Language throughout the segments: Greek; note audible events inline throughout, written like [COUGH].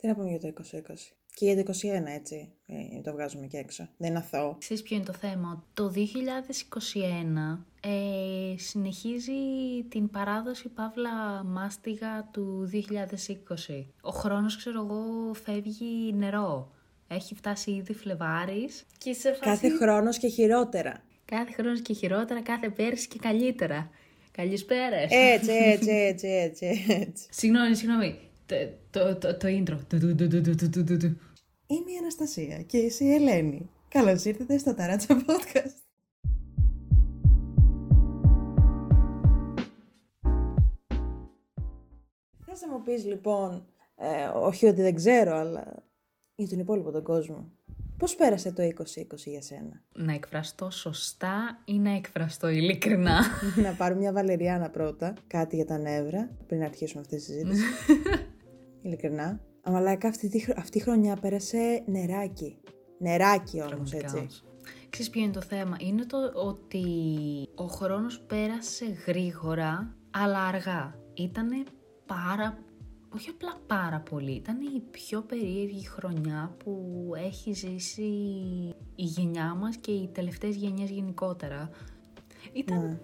Τι να πούμε για το 2020. Και για το 21 έτσι, ε, το βγάζουμε και έξω. Δεν είναι αθώο. Ξέρεις ποιο είναι το θέμα; Το 2021 ε, συνεχίζει την παράδοση Παύλα Μάστιγα του 2020. Ο χρόνος, ξέρω εγώ, φεύγει νερό. Έχει φτάσει ήδη Φλεβάρης και σε φάση... Κάθε χρόνος και χειρότερα. Κάθε χρόνος και χειρότερα, κάθε πέρσι και καλύτερα. Καλησπέρα. Έτσι, έτσι, έτσι, έτσι, έτσι. Συγγνώμη, συγγνώμη. Το, το, το, το intro. Του, του, του, του, του, του, του, του. Είμαι η Αναστασία και εσύ η Ελένη. Καλώς ήρθατε στο Ταράτσα Podcast. Θες να μου πεις λοιπόν, ε, όχι ότι δεν ξέρω, αλλά για τον υπόλοιπο τον κόσμο. Πώς πέρασε το 2020 για σένα; Να εκφραστώ σωστά ή να εκφραστώ ειλικρινά; να πάρουμε μια βαλεριάνα πρώτα, κάτι για τα νεύρα, πριν αρχίσουμε αυτή τη συζήτηση. [LAUGHS] Ειλικρινά. Αλλά αυτή, τη, χρο- αυτή η χρονιά πέρασε νεράκι. Νεράκι όμως, έτσι. Πραγματικά. Ξέρεις ποιο είναι το θέμα; Είναι το ότι ο χρόνος πέρασε γρήγορα, αλλά αργά. Ήτανε πάρα, όχι απλά πάρα πολύ, ήταν η πιο περίεργη χρονιά που έχει ζήσει η γενιά μας και οι τελευταίες γενιές γενικότερα. Ήταν, Ναι.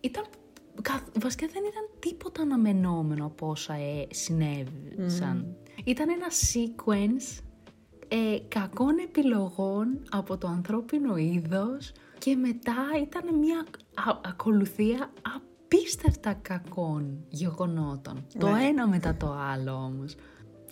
ήταν καθ- βασικά δεν ήταν τίποτα αναμενόμενο από όσα ε, συνέβησαν. Ήταν ένα sequence ε, κακών επιλογών από το ανθρώπινο είδος και μετά ήταν μια α- ακολουθία απίστευτα κακών γεγονότων. Το ένα μετά το άλλο όμως.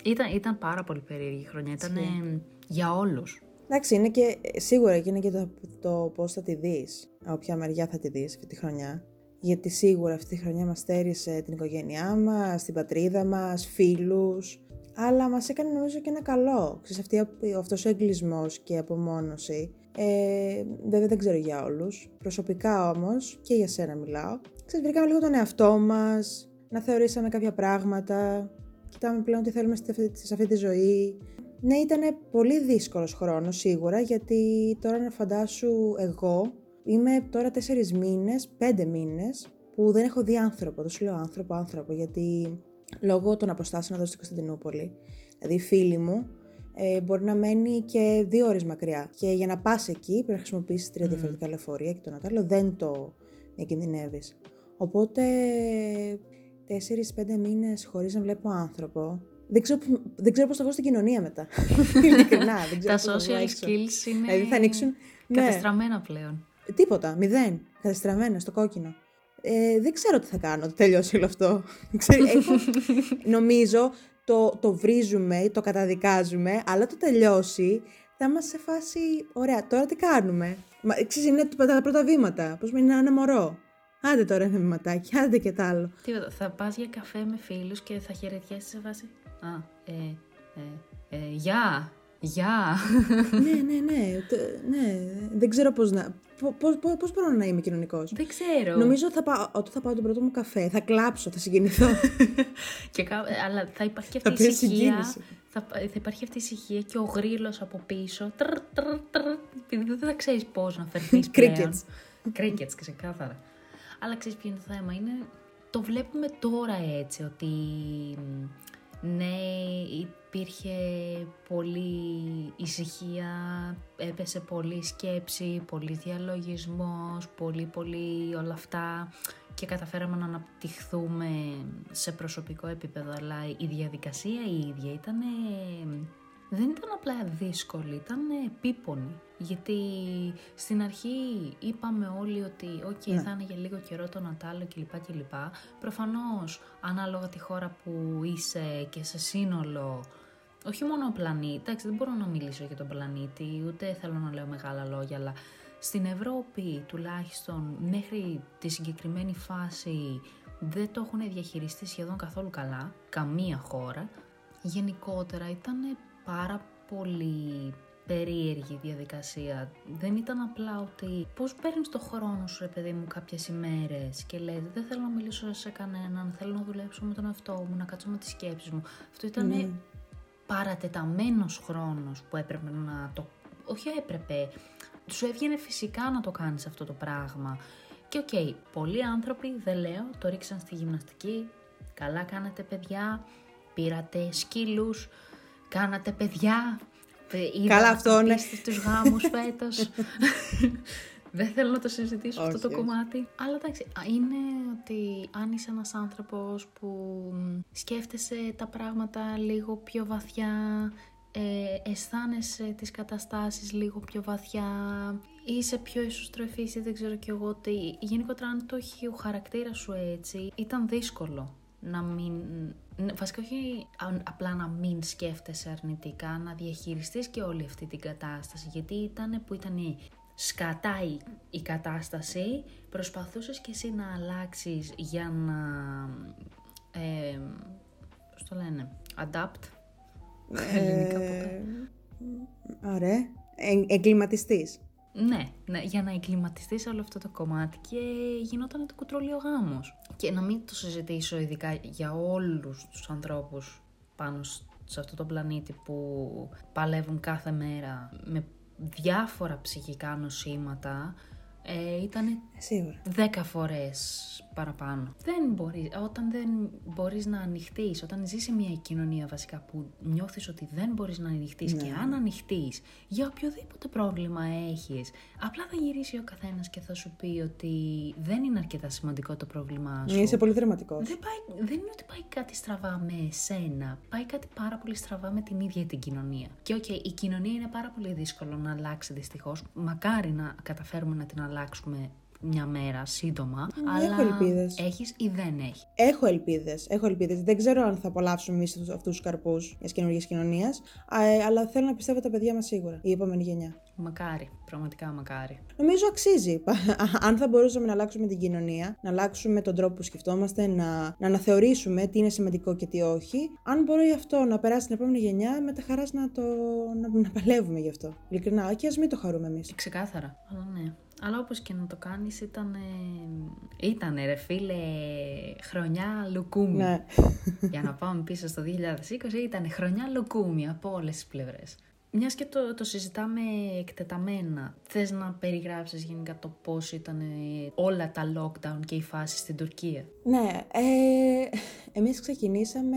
Ήταν, ήταν πάρα πολύ περίεργη η χρονιά. Ήταν ε, για όλους. Εντάξει, είναι και σίγουρα και είναι και το, το πώς θα τη δεις. Από ποια μεριά θα τη δεις αυτή τη χρονιά. Γιατί σίγουρα αυτή τη χρονιά μας στέρισε την οικογένειά μας, την πατρίδα μας, φίλους. Αλλά μας έκανε νομίζω και ένα καλό. Ξέρεις, αυτή, αυτός ο εγκλισμός και η απομόνωση. Ε, βέβαια δεν ξέρω για όλους. Προσωπικά όμως, και για σένα μιλάω. Ξέρεις, βρήκαμε λίγο τον εαυτό μας, να θεωρήσαμε κάποια πράγματα. Κοιτάμε πλέον τι θέλουμε σε αυτή, σε αυτή τη ζωή. Ναι, ήταν πολύ δύσκολος χρόνος σίγουρα, γιατί τώρα να φαντάσου εγώ, είμαι τώρα τέσσερις μήνες, πέντε μήνες, που δεν έχω δει άνθρωπο. Το σου λέω άνθρωπο, άνθρωπο, γιατί λόγω των αποστάσεων εδώ στην Κωνσταντινούπολη, δηλαδή η φίλη μου, ε, μπορεί να μένει και δύο ώρες μακριά. Και για να πας εκεί πρέπει να χρησιμοποιήσεις τρία διαφορετικά λεωφορεία και το να το άλλο δεν το διακινδυνεύεις. Οπότε τέσσερις-πέντε μήνες χωρίς να βλέπω άνθρωπο, δεν ξέρω, που- δεν ξέρω πώς θα βγω στην κοινωνία μετά. [LAUGHS] Ειλικρινά, δεν ξέρω Τα πώς θα βγω social έξω. skills είναι Δηλαδή θα ανοίξουν... Ναι, κατεστραμμένα πλέον. Τίποτα, μηδέν, κατεστραμμένα στο κόκκινο. Ε, δεν ξέρω τι θα κάνω όταν τελειώσει όλο αυτό. [LAUGHS] Ξέρει, έχω, [LAUGHS] νομίζω το, το βρίζουμε, το καταδικάζουμε, αλλά το τελειώσει θα είμαστε σε φάση, ωραία, τώρα τι κάνουμε; Μα, ξέρεις, είναι τα τα πρώτα βήματα, πώς με είναι ένα μωρό; Άντε τώρα ένα βηματάκι, άντε και τ' άλλο. Τίποτα, θα πας για καφέ με φίλους και θα χαιρετιέσεις σε βάση «Α, ε, ε, ε, γεια, γεια». ναι, ναι, ναι, το- ναι, δεν ξέρω πώς να... Πώς, πώς, πώς μπορώ να είμαι κοινωνικός; Δεν ξέρω. Νομίζω θα πάω, όταν θα πάω τον πρώτο μου καφέ, θα κλάψω, θα συγκινηθώ. [LAUGHS] Και κα- αλλά θα υπάρχει και αυτή Θα η πέσει ησυχία. συγκίνηση. Θα, θα υπάρχει αυτή η ησυχία και ο γρίλος από πίσω. Τρρ, τρρ, τρρ, επειδή δεν θα ξέρεις πώς να φερθείς [LAUGHS] πλέον. Crickets. Crickets, ξεκάθαρα. Αλλά ξέρεις ποιο είναι το θέμα; Είναι, το βλέπουμε τώρα έτσι, ότι μ, ναι, υπήρχε πολύ ησυχία, έπεσε πολύ σκέψη, πολύ διαλογισμός, πολύ πολύ όλα αυτά και καταφέραμε να αναπτυχθούμε σε προσωπικό επίπεδο, αλλά η διαδικασία η ίδια ήταν δεν ήταν απλά δύσκολη, ήταν επίπονη. Γιατί στην αρχή είπαμε όλοι ότι «ΟΚ, Ναι. θα είναι για λίγο καιρό το Νατάλο κλπ. κλπ. Προφανώς, ανάλογα τη χώρα που είσαι και σε σύνολο, όχι μόνο ο πλανήτη, εντάξει δεν μπορώ να μιλήσω για τον πλανήτη, ούτε θέλω να λέω μεγάλα λόγια, αλλά στην Ευρώπη τουλάχιστον μέχρι τη συγκεκριμένη φάση δεν το έχουν διαχειριστεί σχεδόν καθόλου καλά, καμία χώρα. Γενικότερα ήταν πάρα πολύ περίεργη η διαδικασία. Δεν ήταν απλά ότι πώς παίρνεις το χρόνο σου, ρε παιδί μου, κάποιες ημέρες και λες δεν θέλω να μιλήσω σε κανέναν, θέλω να δουλέψω με τον εαυτό μου, να κάτσω με τις σκέψεις μου. Αυτό ήταν παρατεταμένος χρόνος που έπρεπε να το... Όχι έπρεπε, σου έβγαινε φυσικά να το κάνεις αυτό το πράγμα. Και οκ, πολλοί άνθρωποι, δεν λέω, το ρίξαν στη γυμναστική, καλά κάνετε παιδιά, πήρατε σκύλους, Κάνατε παιδιά. Είδα Καλά, αυτό ναι. Τους γάμους φέτος. [LAUGHS] Δεν θέλω να το συζητήσω αυτό το Όχι. κομμάτι. Αλλά εντάξει, α, είναι ότι αν είσαι ένας άνθρωπος που σκέφτεσαι τα πράγματα λίγο πιο βαθιά, ε, αισθάνεσαι τις καταστάσεις λίγο πιο βαθιά, είσαι πιο ισοστροφής ή δεν ξέρω κι εγώ τι. Γενικότερα αν το έχει ο χαρακτήρας σου έτσι, ήταν δύσκολο να μην... ν- Βασικά όχι α- απλά να μην σκέφτεσαι αρνητικά, να διαχειριστείς και όλη αυτή την κατάσταση. Γιατί ήταν που ήταν σκατά η, η κατάσταση, προσπαθούσες και εσύ να αλλάξεις για να... Ε, πώς το λένε, adapt. Ελληνικά ποτέ. Ε, Ωραία. Ε, εγκληματιστής. Ναι, ναι, για να εγκληματιστείς σε όλο αυτό το κομμάτι και γινόταν το κουτρόλιο γάμος. Και να μην το συζητήσω ειδικά για όλους τους ανθρώπους πάνω σ- σε αυτό το πλανήτη που παλεύουν κάθε μέρα με διάφορα ψυχικά νοσήματα, ε, ήταν Ε, Σίγουρα. δέκα φορές παραπάνω. Δεν μπορείς, όταν δεν μπορείς να ανοιχτείς, όταν ζεις σε μια κοινωνία βασικά που νιώθεις ότι δεν μπορείς να ανοιχτείς και αν ανοιχτείς για οποιοδήποτε πρόβλημα έχεις, απλά θα γυρίσει ο καθένας και θα σου πει ότι δεν είναι αρκετά σημαντικό το πρόβλημά σου. Είσαι πολύ δραματικός. Δεν, πάει, δεν είναι ότι πάει κάτι στραβά με εσένα. Πάει κάτι πάρα πολύ στραβά με την ίδια την κοινωνία. Και οκ, η κοινωνία είναι πάρα πολύ δύσκολο να αλλάξει δυστυχώς. Μακάρι να καταφέρουμε να την αλλάξουμε μια μέρα σύντομα. Ε, έχω αλλά ελπίδες. έχεις ή δεν έχεις. Έχω ελπίδες. Έχω ελπίδες. Δεν ξέρω αν θα απολαύσουμε εμείς αυτούς τους καρπούς μιας καινούργιας κοινωνίας. Αλλά θέλω να πιστεύω τα παιδιά μας σίγουρα. Η επόμενη γενιά. Μακάρι, πραγματικά μακάρι. Νομίζω αξίζει. [LAUGHS] Αν θα μπορούσαμε να αλλάξουμε την κοινωνία, να αλλάξουμε τον τρόπο που σκεφτόμαστε, να, να αναθεωρήσουμε τι είναι σημαντικό και τι όχι, αν μπορεί αυτό να περάσει στην επόμενη γενιά, με τα χαράς να, το, να, να παλεύουμε γι' αυτό. Ειλικρινά, και ας μην το χαρούμε εμείς. Ξεκάθαρα. Αλλά ναι. Αλλά όπως και να το κάνεις ήταν... Ήτανε ρε φίλε χρονιά λουκούμι. Ναι. Για να πάμε πίσω στο 2020 ήταν χρονιά λουκούμι από όλες τις πλευρές. Μιας και το, το συζητάμε εκτεταμένα, θες να περιγράψεις γενικά το πώς ήταν όλα τα lockdown και η φάση στην Τουρκία; Ναι, ε, εμείς ξεκινήσαμε,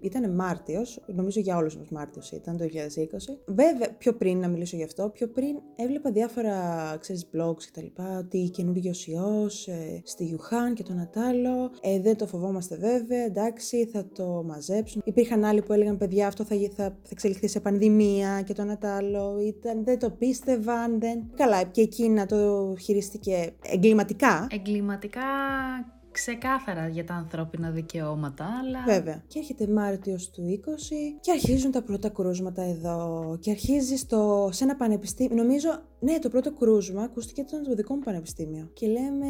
ήταν Μάρτιος, νομίζω για όλους μας Μάρτιος ήταν το 2020. Βέβαια, πιο πριν να μιλήσω γι' αυτό, πιο πριν έβλεπα διάφορα, ξέρεις, blogs και τα λοιπά, ότι καινούριο ιός ε, στη Ιουχάν και τον Ατάλο, ε, δεν το φοβόμαστε βέβαια, εντάξει, θα το μαζέψουν. Υπήρχαν άλλοι που έλεγαν, παιδιά, αυτό θα, θα, θα εξελιχθεί σε πανδημία και τον Ατάλο, ήταν, δεν το πίστευαν, δεν... Καλά, και εκείνα το χειριστήκε εγκληματικά, Εγκληματικά ξεκάθαρα για τα ανθρώπινα δικαιώματα, αλλά... Βέβαια. Και έρχεται Μάρτιος του 20 και αρχίζουν τα πρώτα κρούσματα εδώ. Και αρχίζει στο, σε ένα πανεπιστήμιο. Νομίζω, ναι, το πρώτο κρούσμα ακούστηκε ήταν στο δικό μου πανεπιστήμιο. Και λέμε,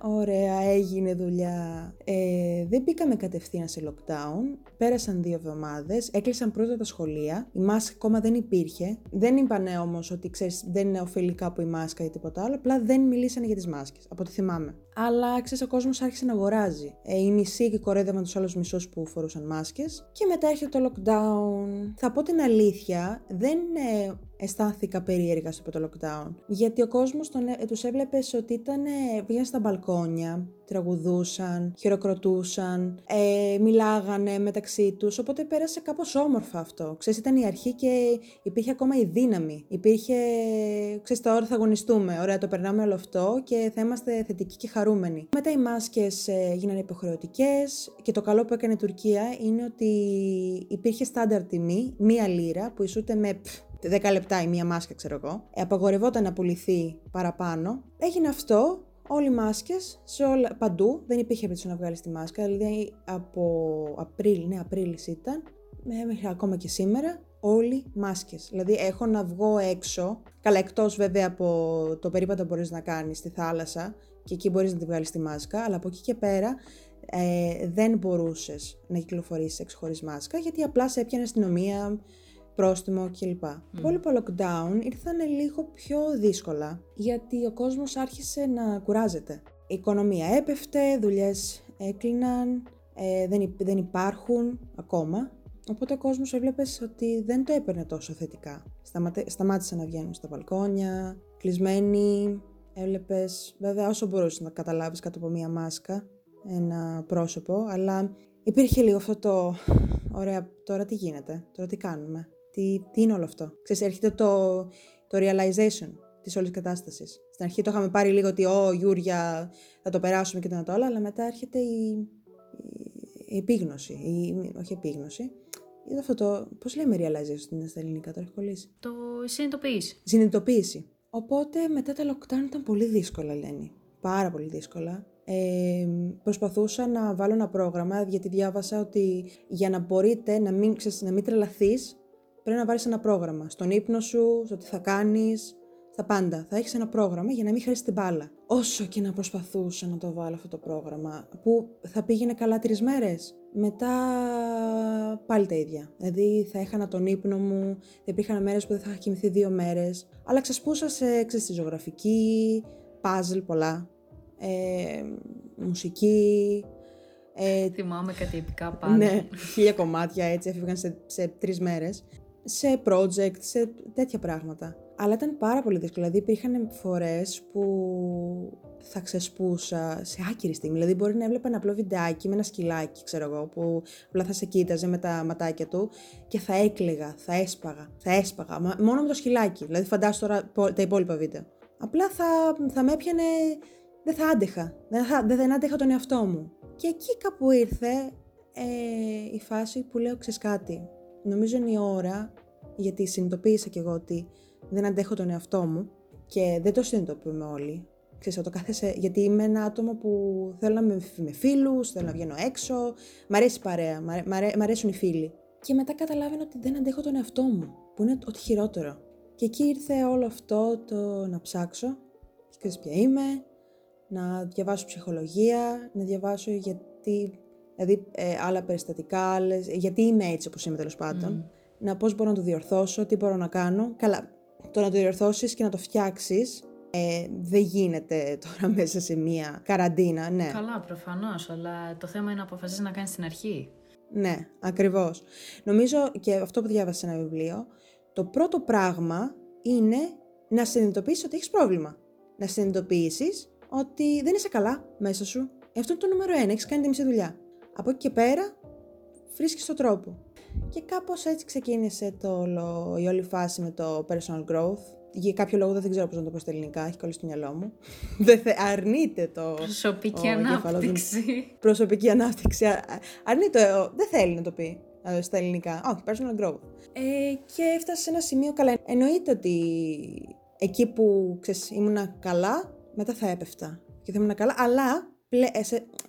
ωραία, έγινε δουλειά. Ε, δεν μπήκαμε κατευθείαν σε lockdown. Πέρασαν δύο εβδομάδες. Έκλεισαν πρώτα τα σχολεία. Η μάσκα ακόμα δεν υπήρχε. Δεν είπανε όμως ότι ξέρεις, δεν είναι ωφελή κάπου η μάσκα ή τίποτα άλλο. Απλά δεν μιλήσανε για τις μάσκες, από ό,τι θυμάμαι. Αλλά ξέρεις, ο κόσμος άρχισε να αγοράζει. Ε, οι μισοί και κορέδευαν τους άλλους μισούς που φορούσαν μάσκες. Και μετά έρχεται το lockdown. Θα πω την αλήθεια, δεν ε, αισθάνθηκα περίεργα στο πρώτο lockdown. Γιατί ο κόσμος ε, τους έβλεπες ότι ήταν, ε, πήγαν στα μπαλκόνια, τραγουδούσαν, χειροκροτούσαν, ε, μιλάγανε μεταξύ τους. Οπότε πέρασε κάπως όμορφα αυτό. Ξέρεις, ήταν η αρχή και υπήρχε ακόμα η δύναμη. Υπήρχε, ξέρεις, τώρα θα αγωνιστούμε. Ωραία, το περνάμε όλο αυτό και θα είμαστε θετικοί και χαρούμενοι. Μετά οι μάσκες ε, γίνανε υποχρεωτικές και το καλό που έκανε η Τουρκία είναι ότι υπήρχε στάνταρ τιμή, μία λίρα που ισούται με πφ, 10 λεπτά η μία μάσκα, ξέρω εγώ. Ε, απαγορευόταν να πουληθεί παραπάνω. Έγινε αυτό, όλοι οι μάσκες, σε όλα, παντού. Δεν υπήρχε περίπτωση να βγάλεις τη μάσκα. Δηλαδή από Απρίλη, ναι, Απρίλης ήταν, ε, μέχρι ακόμα και σήμερα, όλοι μάσκες. Δηλαδή έχω να βγω έξω, καλά εκτός βέβαια από το περίπατο που μπορείς να κάνεις στη θάλασσα και εκεί μπορείς να τη βγάλεις τη μάσκα, αλλά από εκεί και πέρα ε, δεν μπορούσες να κυκλοφορήσεις έξω χωρίς μάσκα γιατί απλά σε έπιανε αστυνομία, πρόστιμο κλπ. Το υπόλοιπο lockdown ήρθαν λίγο πιο δύσκολα γιατί ο κόσμος άρχισε να κουράζεται. Η οικονομία έπεφτε, δουλειές έκλειναν, ε, δεν, υ- δεν υπάρχουν ακόμα. Οπότε ο κόσμος έβλεπες ότι δεν το έπαιρνε τόσο θετικά. Σταματε, σταμάτησαν να βγαίνουν στα μπαλκόνια, κλεισμένοι, έβλεπες βέβαια όσο μπορούσες να καταλάβεις κάτω από μία μάσκα ένα πρόσωπο, αλλά υπήρχε λίγο αυτό το ωραία, τώρα τι γίνεται, τώρα τι κάνουμε, τι, τι είναι όλο αυτό. Ξέρεις, έρχεται το, το realization της όλης κατάστασης. Στην αρχή το είχαμε πάρει λίγο ότι, ω, Γιούρια, θα το περάσουμε και το να το όλα, αλλά μετά έρχεται η, η, επίγνωση, η, όχι επίγνωση, είναι αυτό το, πώς λέμε realization στα ελληνικά, το έχει κολλήσει; Το συνειδητοποίηση. Συνειδητοποίηση. Οπότε μετά τα lockdown ήταν πολύ δύσκολα, λένε. Πάρα πολύ δύσκολα. Ε, προσπαθούσα να βάλω ένα πρόγραμμα γιατί διάβασα ότι για να μπορείτε να μην, ξέρεις, να μην τρελαθείς πρέπει να βάλεις ένα πρόγραμμα στον ύπνο σου, στο τι θα κάνεις, στα πάντα. Θα έχεις ένα πρόγραμμα για να μην χάσει την μπάλα. Όσο και να προσπαθούσα να το βάλω αυτό το πρόγραμμα που θα πήγαινε καλά τρεις μέρες μετά πάλι τα ίδια. Δηλαδή θα έχανα τον ύπνο μου, δεν υπήρχαν μέρες που δεν θα είχα κοιμηθεί δύο μέρες, αλλά ξεσπούσα σε ξέρεις, ζωγραφική, puzzle πολλά, ε, μουσική. Ε, Θυμάμαι κάτι επικά puzzle. Ναι, χίλια κομμάτια έτσι έφυγαν σε, σε τρεις μέρες. Σε project, σε τέτοια πράγματα. Αλλά ήταν πάρα πολύ δύσκολο. Δηλαδή υπήρχαν φορές που θα ξεσπούσα σε άκυρη στιγμή. Δηλαδή, μπορεί να έβλεπα ένα απλό βιντεάκι με ένα σκυλάκι, ξέρω εγώ, που απλά θα σε κοίταζε με τα ματάκια του και θα έκλαιγα, θα έσπαγα, θα έσπαγα. μόνο με το σκυλάκι. Δηλαδή, φαντάσου τώρα τα υπόλοιπα βίντεο. Απλά θα, θα με έπιανε. Δεν θα άντεχα. Δεν, θα, δεν άντεχα τον εαυτό μου. Και εκεί κάπου ήρθε ε, η φάση που λέω ξέρεις κάτι. Νομίζω είναι η ώρα, γιατί συνειδητοποίησα κι εγώ ότι δεν αντέχω τον εαυτό μου και δεν το συνειδητοποιούμε όλοι ξέρεις, το κάθεσαι, γιατί είμαι ένα άτομο που θέλω να είμαι με φίλους, θέλω να βγαίνω έξω, μ' αρέσει η παρέα, μ' αρέσουν οι φίλοι. Και μετά καταλάβαινα ότι δεν αντέχω τον εαυτό μου, που είναι ό,τι χειρότερο. Και εκεί ήρθε όλο αυτό το να ψάξω, ξέρεις ποια είμαι, να διαβάσω ψυχολογία, να διαβάσω γιατί, δηλαδή ε, άλλα περιστατικά, άλλες, γιατί είμαι έτσι όπως είμαι τέλος πάντων, να πώς μπορώ να το διορθώσω, τι μπορώ να κάνω. Καλά, το να το διορθώσεις και να το φτιάξεις ε, δεν γίνεται [LAUGHS] τώρα μέσα σε μία καραντίνα, ναι. Καλά, προφανώς, αλλά το θέμα είναι να αποφασίσεις να κάνεις στην αρχή. Ναι, ακριβώς. Νομίζω και αυτό που διάβασα σε ένα βιβλίο, το πρώτο πράγμα είναι να συνειδητοποιήσεις ότι έχεις πρόβλημα. Να συνειδητοποιήσεις ότι δεν είσαι καλά μέσα σου. Αυτό είναι το νούμερο ένα, έχεις κάνει τη μισή δουλειά. Από εκεί και πέρα, βρίσκεις τον τρόπο. Και κάπως έτσι ξεκίνησε το, η όλη φάση με το personal growth, για κάποιο λόγο δεν ξέρω πώς να το πω στα ελληνικά, έχει κολλήσει στο μυαλό μου. [LAUGHS] Δεν θε, αρνείται το. Προσωπική ανάπτυξη. Προσωπική ανάπτυξη. Αρνείται, δεν θέλει να το πει ε, στα ελληνικά. Όχι, personal growth. Ε, και έφτασε σε ένα σημείο καλά. Εννοείται ότι εκεί που ξέρεις, ήμουνα καλά, μετά θα έπεφτα. Και θα ήμουν καλά, αλλά ε,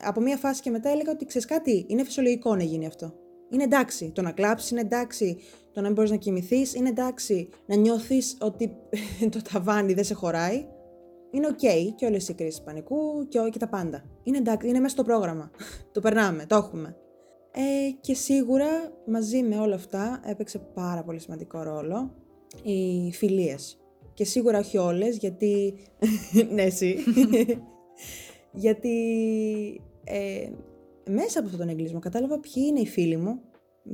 από μία φάση και μετά έλεγα ότι ξέρεις κάτι, είναι φυσιολογικό να γίνει αυτό. Είναι εντάξει το να κλάψεις, είναι εντάξει το να μην μπορείς να κοιμηθείς, είναι εντάξει να νιώθεις ότι [LAUGHS] το ταβάνι δεν σε χωράει. Είναι οκ okay, και όλες οι κρίσεις πανικού και, και τα πάντα. Είναι εντάξει, είναι μέσα στο πρόγραμμα. [LAUGHS] το περνάμε, το έχουμε. Ε, και σίγουρα μαζί με όλα αυτά έπαιξε πάρα πολύ σημαντικό ρόλο οι φιλίες. Και σίγουρα όχι όλες, γιατί... [LAUGHS] ναι, εσύ. γιατί ε, μέσα από αυτόν τον εγκλισμό κατάλαβα ποιοι είναι οι φίλοι μου,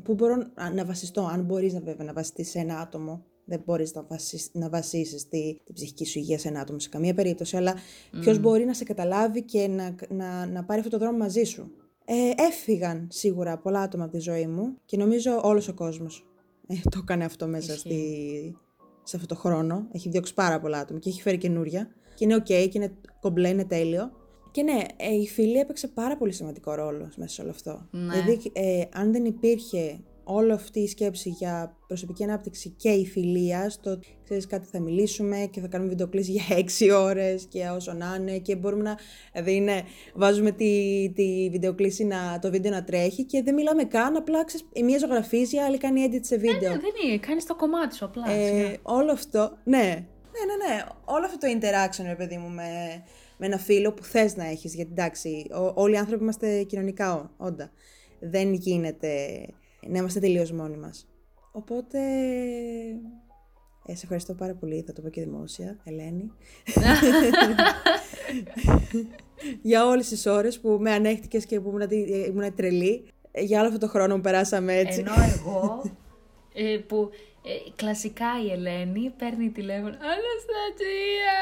που μπορώ να βασιστώ, αν μπορείς να βέβαια να βασιστείς σε ένα άτομο, δεν μπορείς να, βασίσεις, να βασίσεις τη, την ψυχική σου υγεία σε ένα άτομο σε καμία περίπτωση, αλλά mm. ποιος μπορεί να σε καταλάβει και να, να, να πάρει αυτό το δρόμο μαζί σου. Ε, έφυγαν σίγουρα πολλά άτομα από τη ζωή μου και νομίζω όλος ο κόσμος ε, το έκανε αυτό μέσα στη, σε αυτό το χρόνο. Έχει διώξει πάρα πολλά άτομα και έχει φέρει καινούρια. Και είναι οκ και είναι κομπλέ, είναι τέλειο. Και ναι, ε, η φιλία έπαιξε πάρα πολύ σημαντικό ρόλο μέσα σε όλο αυτό. Ναι. Δηλαδή, ε, αν δεν υπήρχε όλη αυτή η σκέψη για προσωπική ανάπτυξη και η φιλία, στο ξέρεις κάτι θα μιλήσουμε και θα κάνουμε βιντεοκλήση για [LAUGHS] έξι ώρες και όσο να είναι και μπορούμε να, δηλαδή ναι, βάζουμε τη, τη βιντεοκλήση να, το βίντεο να τρέχει και δεν μιλάμε καν, απλά ξέρεις, η μία ζωγραφίζει, η άλλη κάνει edit σε βίντεο. Ναι, ναι, δεν είναι, κάνεις το κομμάτι σου απλά. Ε, όλο αυτό, ναι, ναι, ναι, ναι, όλο αυτό το interaction, ρε παιδί μου, με, με ένα φίλο που θες να έχεις, γιατί εντάξει, όλοι οι άνθρωποι είμαστε κοινωνικά όντα. Δεν γίνεται να είμαστε τελείως μόνοι μας. Οπότε, ε, σε ευχαριστώ πάρα πολύ, θα το πω και δημόσια, Ελένη. [LAUGHS] για όλες τις ώρες που με ανέχτηκες και που ήμουν, ήμουν τρελή. Για όλο αυτό το χρόνο που περάσαμε έτσι. Ενώ εγώ, ε, που ε, κλασικά η Ελένη παίρνει τηλέφωνο. Αναστασία!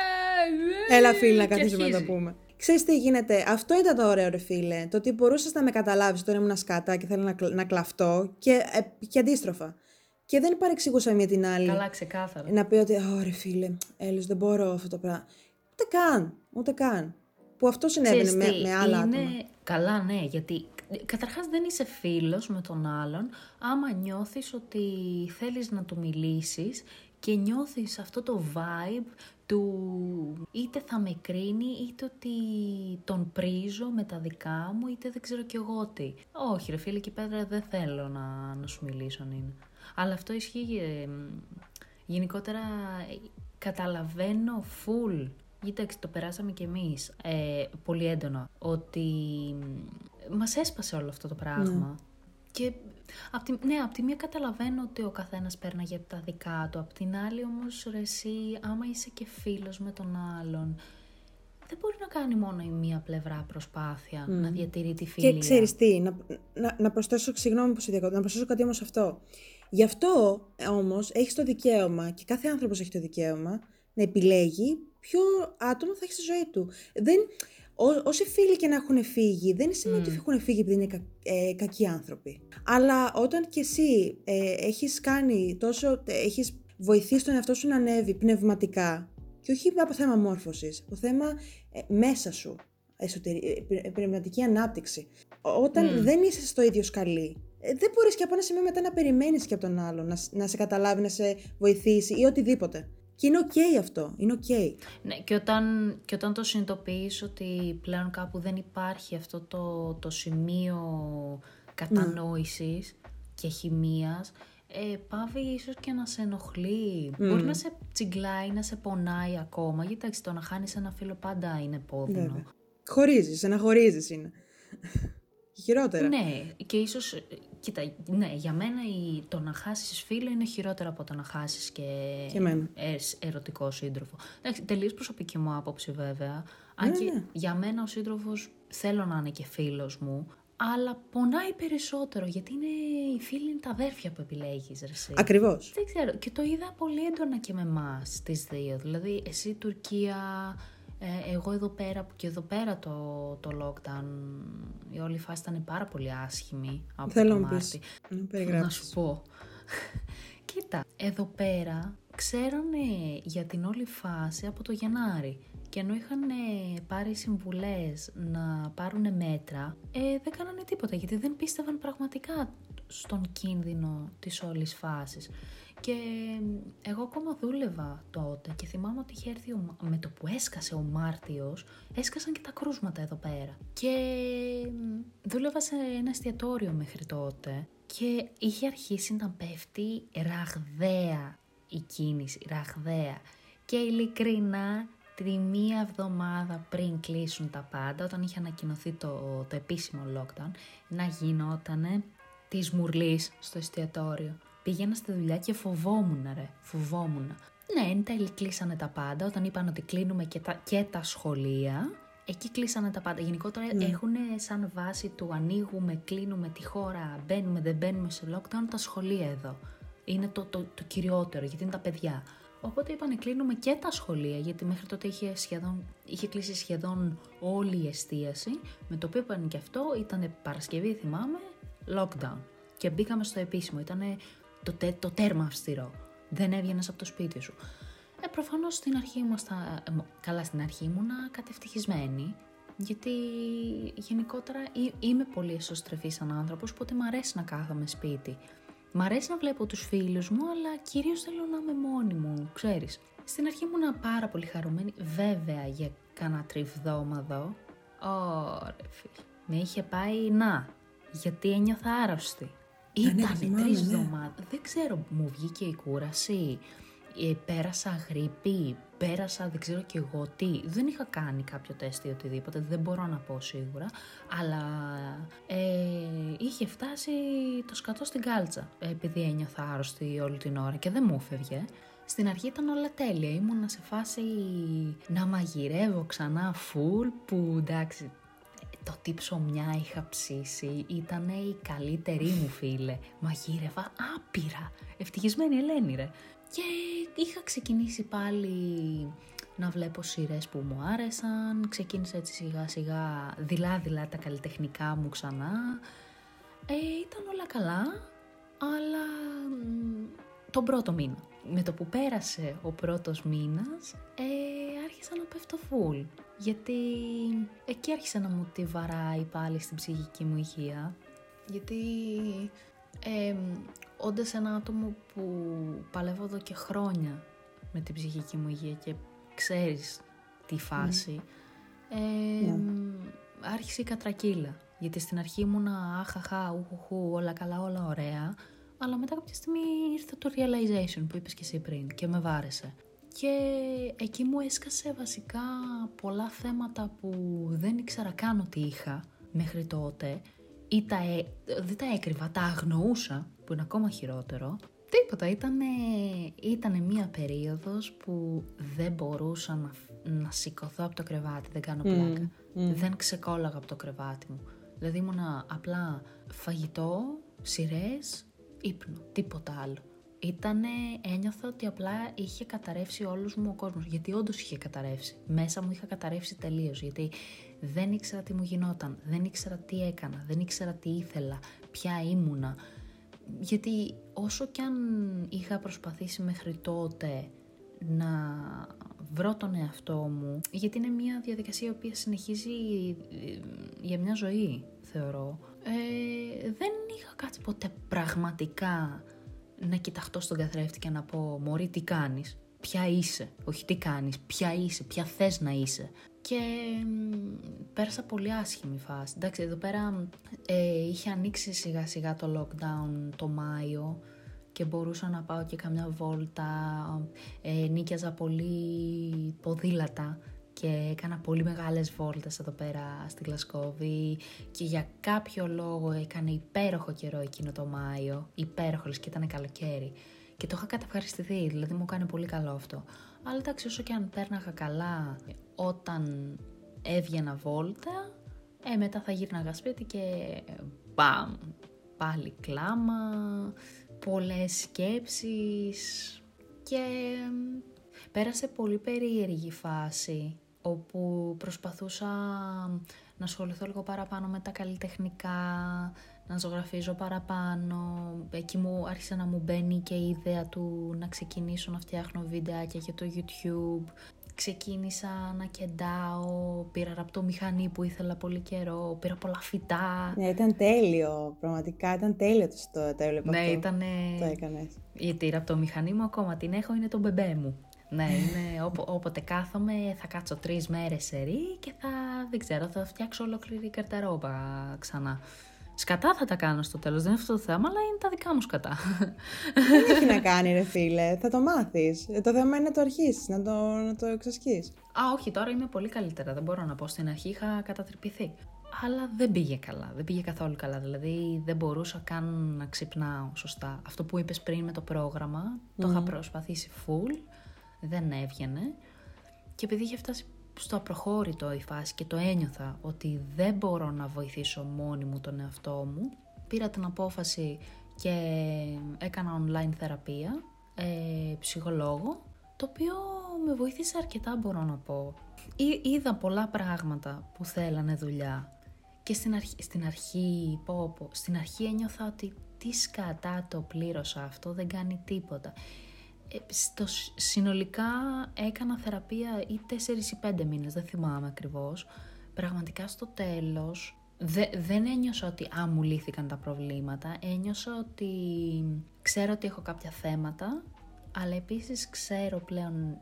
Έλα, φίλη, να καθίσουμε να το πούμε. Ξέρεις τι γίνεται, αυτό ήταν το ωραίο ρε φίλε, το ότι μπορούσες να με καταλάβεις όταν ήμουν σκάτα και θέλω να, κλ- να κλαφτώ και, ε, και αντίστροφα. Και δεν παρεξηγούσα μία την άλλη. Καλά, ξεκάθαρα. Να πει ότι, ωραία φίλε, Έλλης, δεν μπορώ αυτό το πράγμα. Ούτε καν, ούτε καν. Που αυτό συνέβαινε Ξέρεις με, τι, με άλλα είναι... άτομα. Καλά, ναι, γιατί καταρχάς δεν είσαι φίλος με τον άλλον άμα νιώθεις ότι θέλεις να του μιλήσεις και νιώθεις αυτό το vibe του είτε θα με κρίνει είτε ότι τον πρίζω με τα δικά μου είτε δεν ξέρω κι εγώ τι. Όχι ρε φίλε και πέτρα δεν θέλω να, να σου μιλήσω αν είναι. Αλλά αυτό ισχύει ε, γενικότερα ε, καταλαβαίνω full Κοίταξε, το περάσαμε κι εμείς ε, πολύ έντονα, ότι μ, μας έσπασε όλο αυτό το πράγμα. Και απ' τη, ναι, απ' τη μία καταλαβαίνω ότι ο καθένας πέρναγε τα δικά του, απ' την άλλη όμως ρε εσύ, άμα είσαι και φίλος με τον άλλον, δεν μπορεί να κάνει μόνο η μία πλευρά προσπάθεια να διατηρεί τη φιλία. Και ξέρεις τι, να, να, να προσθέσω, συγγνώμη που σε διακόπτω, να προσθέσω κάτι όμως σε αυτό. Γι' αυτό ε, όμως έχεις το δικαίωμα και κάθε άνθρωπος έχει το δικαίωμα να επιλέγει ποιο άτομο θα έχει στη ζωή του. Δεν, ό, όσοι φίλοι και να έχουν φύγει, δεν σημαίνει ότι έχουν φύγει επειδή είναι κα, ε, κακοί άνθρωποι. Αλλά όταν και εσύ ε, έχεις κάνει τόσο, ε, έχεις βοηθήσει τον εαυτό σου να ανέβει πνευματικά και όχι από θέμα μόρφωσης, από θέμα ε, μέσα σου, εσωτερη, ε, πνευματική ανάπτυξη. Όταν δεν είσαι στο ίδιο σκαλί, ε, δεν μπορείς και από ένα σημείο μετά να περιμένεις και από τον άλλο, να, σ- να σε καταλάβει, να σε βοηθήσει ή οτιδήποτε. Και είναι οκ αυτό, είναι οκ. Ναι, και όταν, και όταν το συνειδητοποιείς ότι πλέον κάπου δεν υπάρχει αυτό το, το σημείο κατανόησης και χημείας, ε, παύει ίσως και να σε ενοχλεί. Μπορεί να σε τσιγκλάει, να σε πονάει ακόμα. Γιατί εντάξει, το να χάνεις ένα φίλο πάντα είναι πόδινο. Βέβαια. Χωρίζεις, αναχωρίζεις είναι. [LAUGHS] Και χειρότερα. Ναι, και ίσως, ε, κοίτα, ναι, για μένα η, το να χάσεις φίλο είναι χειρότερο από το να χάσεις και, Και εμένα. ε, σ- ερωτικό σύντροφο. Εντάξει, τελείως προσωπική μου άποψη βέβαια. Αν Ναι, και ναι. για μένα ο σύντροφος θέλω να είναι και φίλος μου, αλλά πονάει περισσότερο γιατί είναι, οι φίλοι είναι τα αδέρφια που επιλέγεις, ρε εσύ. Ακριβώς. Δεν ξέρω. Και το είδα πολύ έντονα και με εμάς τις δύο. Δηλαδή, εσύ Τουρκία, ε, εγώ εδώ πέρα, που και εδώ πέρα το, το lockdown, η όλη φάση ήταν πάρα πολύ άσχημη από Θέλω το να μου Μάρτι. πεις. Να Να περιγράψεις. σου πω. [LAUGHS] Κοίτα, εδώ πέρα ξέρανε για την όλη φάση από το Γενάρη. Και ενώ είχαν ε, πάρει συμβουλές να πάρουν μέτρα, ε, δεν κάνανε τίποτα γιατί δεν πίστευαν πραγματικά στον κίνδυνο της όλης φάσης. Και ε, εγώ ακόμα δούλευα τότε και θυμάμαι ότι είχε έρθει ο Μα- με το που έσκασε ο Μάρτιος, έσκασαν και τα κρούσματα εδώ πέρα. Και ε, δούλευα σε ένα εστιατόριο μέχρι τότε και είχε αρχίσει να πέφτει ραγδαία η κίνηση, ραγδαία. Και ειλικρινά τη μία εβδομάδα πριν κλείσουν τα πάντα, όταν είχε ανακοινωθεί το, το επίσημο lockdown, να γινότανε της μουρλής στο εστιατόριο. Πήγαινα στη δουλειά και φοβόμουν ρε, φοβόμουν. Ναι, εν τέλει κλείσανε τα πάντα, όταν είπαν ότι κλείνουμε και τα, και τα σχολεία, εκεί κλείσανε τα πάντα. Γενικότερα έχουν σαν βάση του ανοίγουμε, κλείνουμε τη χώρα, μπαίνουμε, δεν μπαίνουμε σε lockdown, τα σχολεία εδώ. Είναι το, το, το κυριότερο, γιατί είναι τα παιδιά. Οπότε είπανε κλείνουμε και τα σχολεία, γιατί μέχρι τότε είχε, σχεδόν, είχε κλείσει σχεδόν όλη η εστίαση. Με το οποίο είπαν και αυτό, ήταν Παρασκευή θυμάμαι, lockdown. Και μπήκαμε στο επίσημο, ήταν το, τε- το τέρμα αυστηρό. Δεν έβγαινες από το σπίτι σου. Ε, προφανώς στην αρχή ήμασταν. ε, μ- καλά, στην αρχή ήμουνα κατευτυχισμένη. Γιατί γενικότερα ή- είμαι πολύ εσωστρεφής σαν άνθρωπος, οπότε μου αρέσει να κάθομαι σπίτι. Μ' αρέσει να βλέπω τους φίλους μου, αλλά κυρίως θέλω να είμαι μόνη μου, ξέρεις. Στην αρχή ήμουνα πάρα πολύ χαρούμενη, βέβαια για κάνα τριβδόμαδο. Ωραία, φίλε. Με είχε πάει να, γιατί ένιωθα άρρωστη. Ναι, το Ήταν θυμάμαι, τρεις ναι. εβδομάδες. Δεν ξέρω, μου βγήκε η κούραση. Ε, πέρασα γρήπη, πέρασα δεν ξέρω κι εγώ τι. Δεν είχα κάνει κάποιο τεστ ή οτιδήποτε, δεν μπορώ να πω σίγουρα. Αλλά ε, είχε φτάσει το σκατό στην κάλτσα, επειδή ένιωθα άρρωστη όλη την ώρα και δεν μου έφευγε. Στην αρχή ήταν όλα τέλεια, ήμουνα σε φάση να μαγειρεύω ξανά full που εντάξει το τι ψωμιά είχα ψήσει ήταν η καλύτερη μου φίλε. Μαγείρευα άπειρα. Ευτυχισμένη Ελένη ρε. Και είχα ξεκινήσει πάλι να βλέπω σειρές που μου άρεσαν, ξεκίνησα έτσι σιγά σιγά δειλά δειλά τα καλλιτεχνικά μου ξανά. Ε, ήταν όλα καλά, αλλά τον πρώτο μήνα. Με το που πέρασε ο πρώτος μήνας, ε, άρχισα να πέφτω φουλ. Γιατί εκεί άρχισε να μου τη βαράει πάλι στην ψυχική μου υγεία. Γιατί ε, όντας ένα άτομο που παλεύω εδώ και χρόνια με την ψυχική μου υγεία και ξέρεις τη φάση, ε, άρχισε η κατρακύλα. Γιατί στην αρχή ήμουνα αχαχά, ουχουχού, όλα καλά, όλα ωραία. Αλλά μετά κάποια στιγμή ήρθε το realization που είπες και εσύ πριν και με βάρεσε. Και εκεί μου έσκασε βασικά πολλά θέματα που δεν ήξερα καν ότι είχα μέχρι τότε ή τα, ε, δεν τα έκρυβα, τα αγνοούσα, που είναι ακόμα χειρότερο. Τίποτα, ήτανε, ήτανε μία περίοδος που δεν μπορούσα να, να σηκωθώ από το κρεβάτι, δεν κάνω πλάκα. Δεν ξεκόλαγα από το κρεβάτι μου. Δηλαδή ήμουνα απλά φαγητό, σειρές, ύπνο, τίποτα άλλο. Ήτανε, ένιωθα ότι απλά είχε καταρρεύσει όλος μου ο κόσμος, γιατί όντως είχε καταρρεύσει. Μέσα μου είχα καταρρεύσει τελείως, γιατί δεν ήξερα τι μου γινόταν, δεν ήξερα τι έκανα, δεν ήξερα τι ήθελα, ποια ήμουνα. Γιατί όσο κι αν είχα προσπαθήσει μέχρι τότε να βρω τον εαυτό μου, γιατί είναι μια διαδικασία η οποία συνεχίζει ε, για μια ζωή, θεωρώ, ε, δεν είχα κάτσει ποτέ πραγματικά να κοιταχτώ στον καθρέφτη και να πω «Μωρή, τι κάνεις, ποια είσαι, όχι τι κάνεις, ποια είσαι, ποια θες να είσαι». Και πέρασα πολύ άσχημη φάση. Εντάξει, εδώ πέρα ε, είχε ανοίξει σιγά σιγά το lockdown το Μάιο και μπορούσα να πάω και καμιά βόλτα, ε, νίκιαζα πολύ ποδήλατα και έκανα πολύ μεγάλες βόλτες εδώ πέρα στη Γλασκόβη και για κάποιο λόγο έκανε υπέροχο καιρό εκείνο το Μάιο, υπέροχο και ήταν καλοκαίρι και το είχα καταυχαριστηθεί, δηλαδή μου κάνει πολύ καλό αυτό. Αλλά εντάξει όσο και αν πέρναγα καλά όταν έβγαινα βόλτα, ε, μετά θα γύρναγα σπίτι και μπαμ, πάλι κλάμα, πολλές σκέψεις και πέρασε πολύ περίεργη φάση όπου προσπαθούσα να ασχοληθώ λίγο παραπάνω με τα καλλιτεχνικά, να ζωγραφίζω παραπάνω. Εκεί μου άρχισε να μου μπαίνει και η ιδέα του να ξεκινήσω να φτιάχνω βιντεάκια για το YouTube. Ξεκίνησα να κεντάω, πήρα ραπτό μηχανή που ήθελα πολύ καιρό, πήρα πολλά φυτά. Ναι, ήταν τέλειο, πραγματικά ήταν τέλειο το, το έβλεπα Ναι, αυτό. ήταν... Το έκανες. Γιατί η ραπτομηχανή μου ακόμα την έχω, είναι το μπεμπέ μου. Ναι, είναι όπο- όποτε κάθομαι θα κάτσω τρεις μέρες σε ρί και θα, δεν ξέρω, θα φτιάξω ολόκληρη καρταρόμπα ξανά. Σκατά θα τα κάνω στο τέλος, δεν είναι αυτό το θέμα, αλλά είναι τα δικά μου σκατά. Δεν έχει να κάνει ρε φίλε, θα το μάθεις. Ε, Το θέμα είναι να το αρχίσεις, να το, να το εξασκείς. Α, όχι, τώρα είμαι πολύ καλύτερα, δεν μπορώ να πω. Στην αρχή είχα κατατρυπηθεί. Αλλά δεν πήγε καλά, δεν πήγε καθόλου καλά. Δηλαδή δεν μπορούσα καν να ξυπνάω σωστά. Αυτό που είπες πριν με το πρόγραμμα, το είχα προσπαθήσει full, δεν έβγαινε. Και επειδή είχε φτάσει στο απροχώρητο η φάση και το ένιωθα ότι δεν μπορώ να βοηθήσω μόνη μου τον εαυτό μου, πήρα την απόφαση και έκανα online θεραπεία, ε, ψυχολόγο, το οποίο με βοήθησε αρκετά μπορώ να πω. Ή- είδα πολλά πράγματα που θέλανε δουλειά και στην αρχή, στην αρχή, πω, πω, στην αρχή ένιωθα ότι τι σκατά το πλήρωσα αυτό, δεν κάνει τίποτα. Ε, στο, σ- συνολικά έκανα θεραπεία ή 4 ή 5 μήνες, δεν θυμάμαι ακριβώς. Πραγματικά στο τέλος δε, δεν ένιωσα ότι α, μου λύθηκαν τα προβλήματα. Ένιωσα ότι ξέρω ότι έχω κάποια θέματα, αλλά επίσης ξέρω πλέον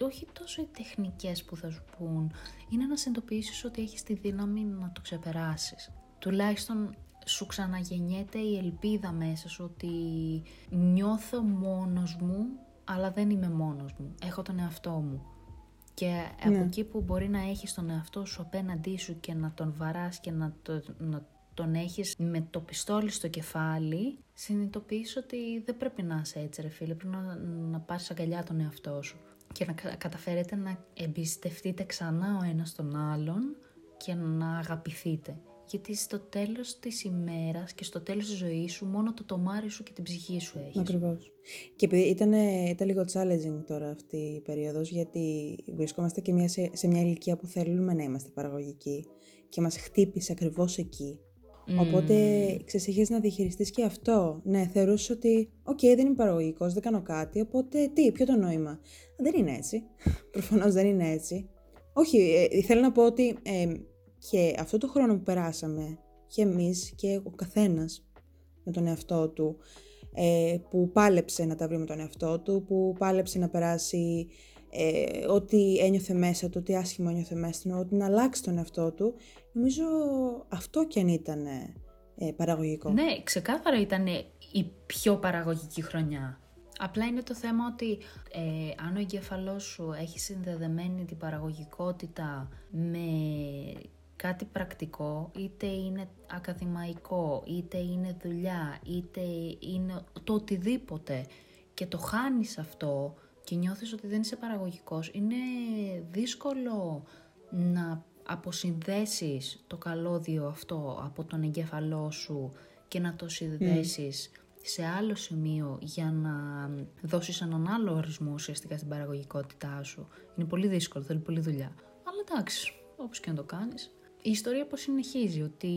όχι τόσο οι τεχνικές που θα σου πούν, είναι να συνειδητοποιήσεις ότι έχεις τη δύναμη να το ξεπεράσεις. Τουλάχιστον σου ξαναγεννιέται η ελπίδα μέσα σου ότι νιώθω μόνος μου, αλλά δεν είμαι μόνος μου. Έχω τον εαυτό μου. Και από εκεί που μπορεί να έχεις τον εαυτό σου απέναντί σου και να τον βαράς και να, το, να τον έχεις με το πιστόλι στο κεφάλι, συνειδητοποιείς ότι δεν πρέπει να είσαι έτσι ρε φίλε, πρέπει να, να πάρεις αγκαλιά τον εαυτό σου και να κα- καταφέρετε να εμπιστευτείτε ξανά ο ένας τον άλλον και να αγαπηθείτε. Γιατί στο τέλος της ημέρας και στο τέλος της ζωής σου μόνο το τομάρι σου και την ψυχή σου έχεις. Ακριβώς. Και επειδή ήταν, ήταν λίγο challenging τώρα αυτή η περίοδος, γιατί βρισκόμαστε και μια, σε, σε μια ηλικία που θέλουμε να είμαστε παραγωγικοί και μας χτύπησε ακριβώς εκεί. Οπότε, ξέρεις, έχεις να διαχειριστείς και αυτό. Ναι, θεωρούσες ότι, οκ, δεν είμαι παραγωγικός, δεν κάνω κάτι, οπότε τι, ποιο το νόημα. Δεν είναι έτσι. [LAUGHS] Προφανώς δεν είναι έτσι. Όχι, ε, θέλω να πω ότι ε, και αυτό το χρόνο που περάσαμε, και εμείς και ο καθένας με τον εαυτό του, ε, που πάλεψε να τα βρει με τον εαυτό του, που πάλεψε να περάσει ε, ό,τι ένιωθε μέσα του, ό,τι άσχημο ένιωθε μέσα του, ότι να αλλάξει τον εαυτό του, νομίζω αυτό κι αν ήταν ε, παραγωγικό. Ναι, ξεκάθαρα ήταν η πιο παραγωγική χρονιά. Απλά είναι το θέμα ότι ε, αν ο εγκέφαλός σου έχει συνδεδεμένη την παραγωγικότητα με κάτι πρακτικό, είτε είναι ακαδημαϊκό, είτε είναι δουλειά, είτε είναι το οτιδήποτε και το χάνεις αυτό και νιώθεις ότι δεν είσαι παραγωγικός, είναι δύσκολο να αποσυνδέσεις το καλώδιο αυτό από τον εγκέφαλό σου και να το συνδέσεις σε άλλο σημείο για να δώσεις έναν άλλο ορισμό ουσιαστικά στην παραγωγικότητά σου. Είναι πολύ δύσκολο, θέλει πολλή δουλειά. Αλλά εντάξει, όπως και να το κάνεις. Η ιστορία πως συνεχίζει, ότι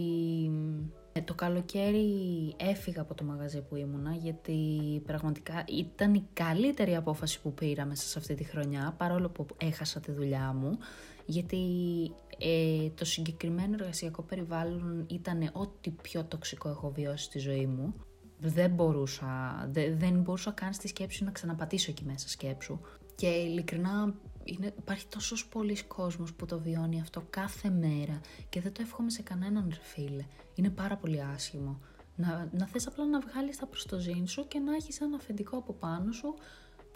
ε, το καλοκαίρι έφυγα από το μαγαζί που ήμουνα γιατί πραγματικά ήταν η καλύτερη απόφαση που πήρα μέσα σε αυτή τη χρονιά παρόλο που έχασα τη δουλειά μου γιατί ε, το συγκεκριμένο εργασιακό περιβάλλον ήταν ό,τι πιο τοξικό έχω βιώσει στη ζωή μου δεν μπορούσα, δεν μπορούσα καν στη σκέψη να ξαναπατήσω εκεί μέσα σκέψου. Και ειλικρινά είναι, υπάρχει τόσος πολλής κόσμος που το βιώνει αυτό κάθε μέρα και δεν το εύχομαι σε κανέναν ρε φίλε. Είναι πάρα πολύ άσχημο. Να, να θες απλά να βγάλεις τα προστοζήν σου και να έχεις ένα αφεντικό από πάνω σου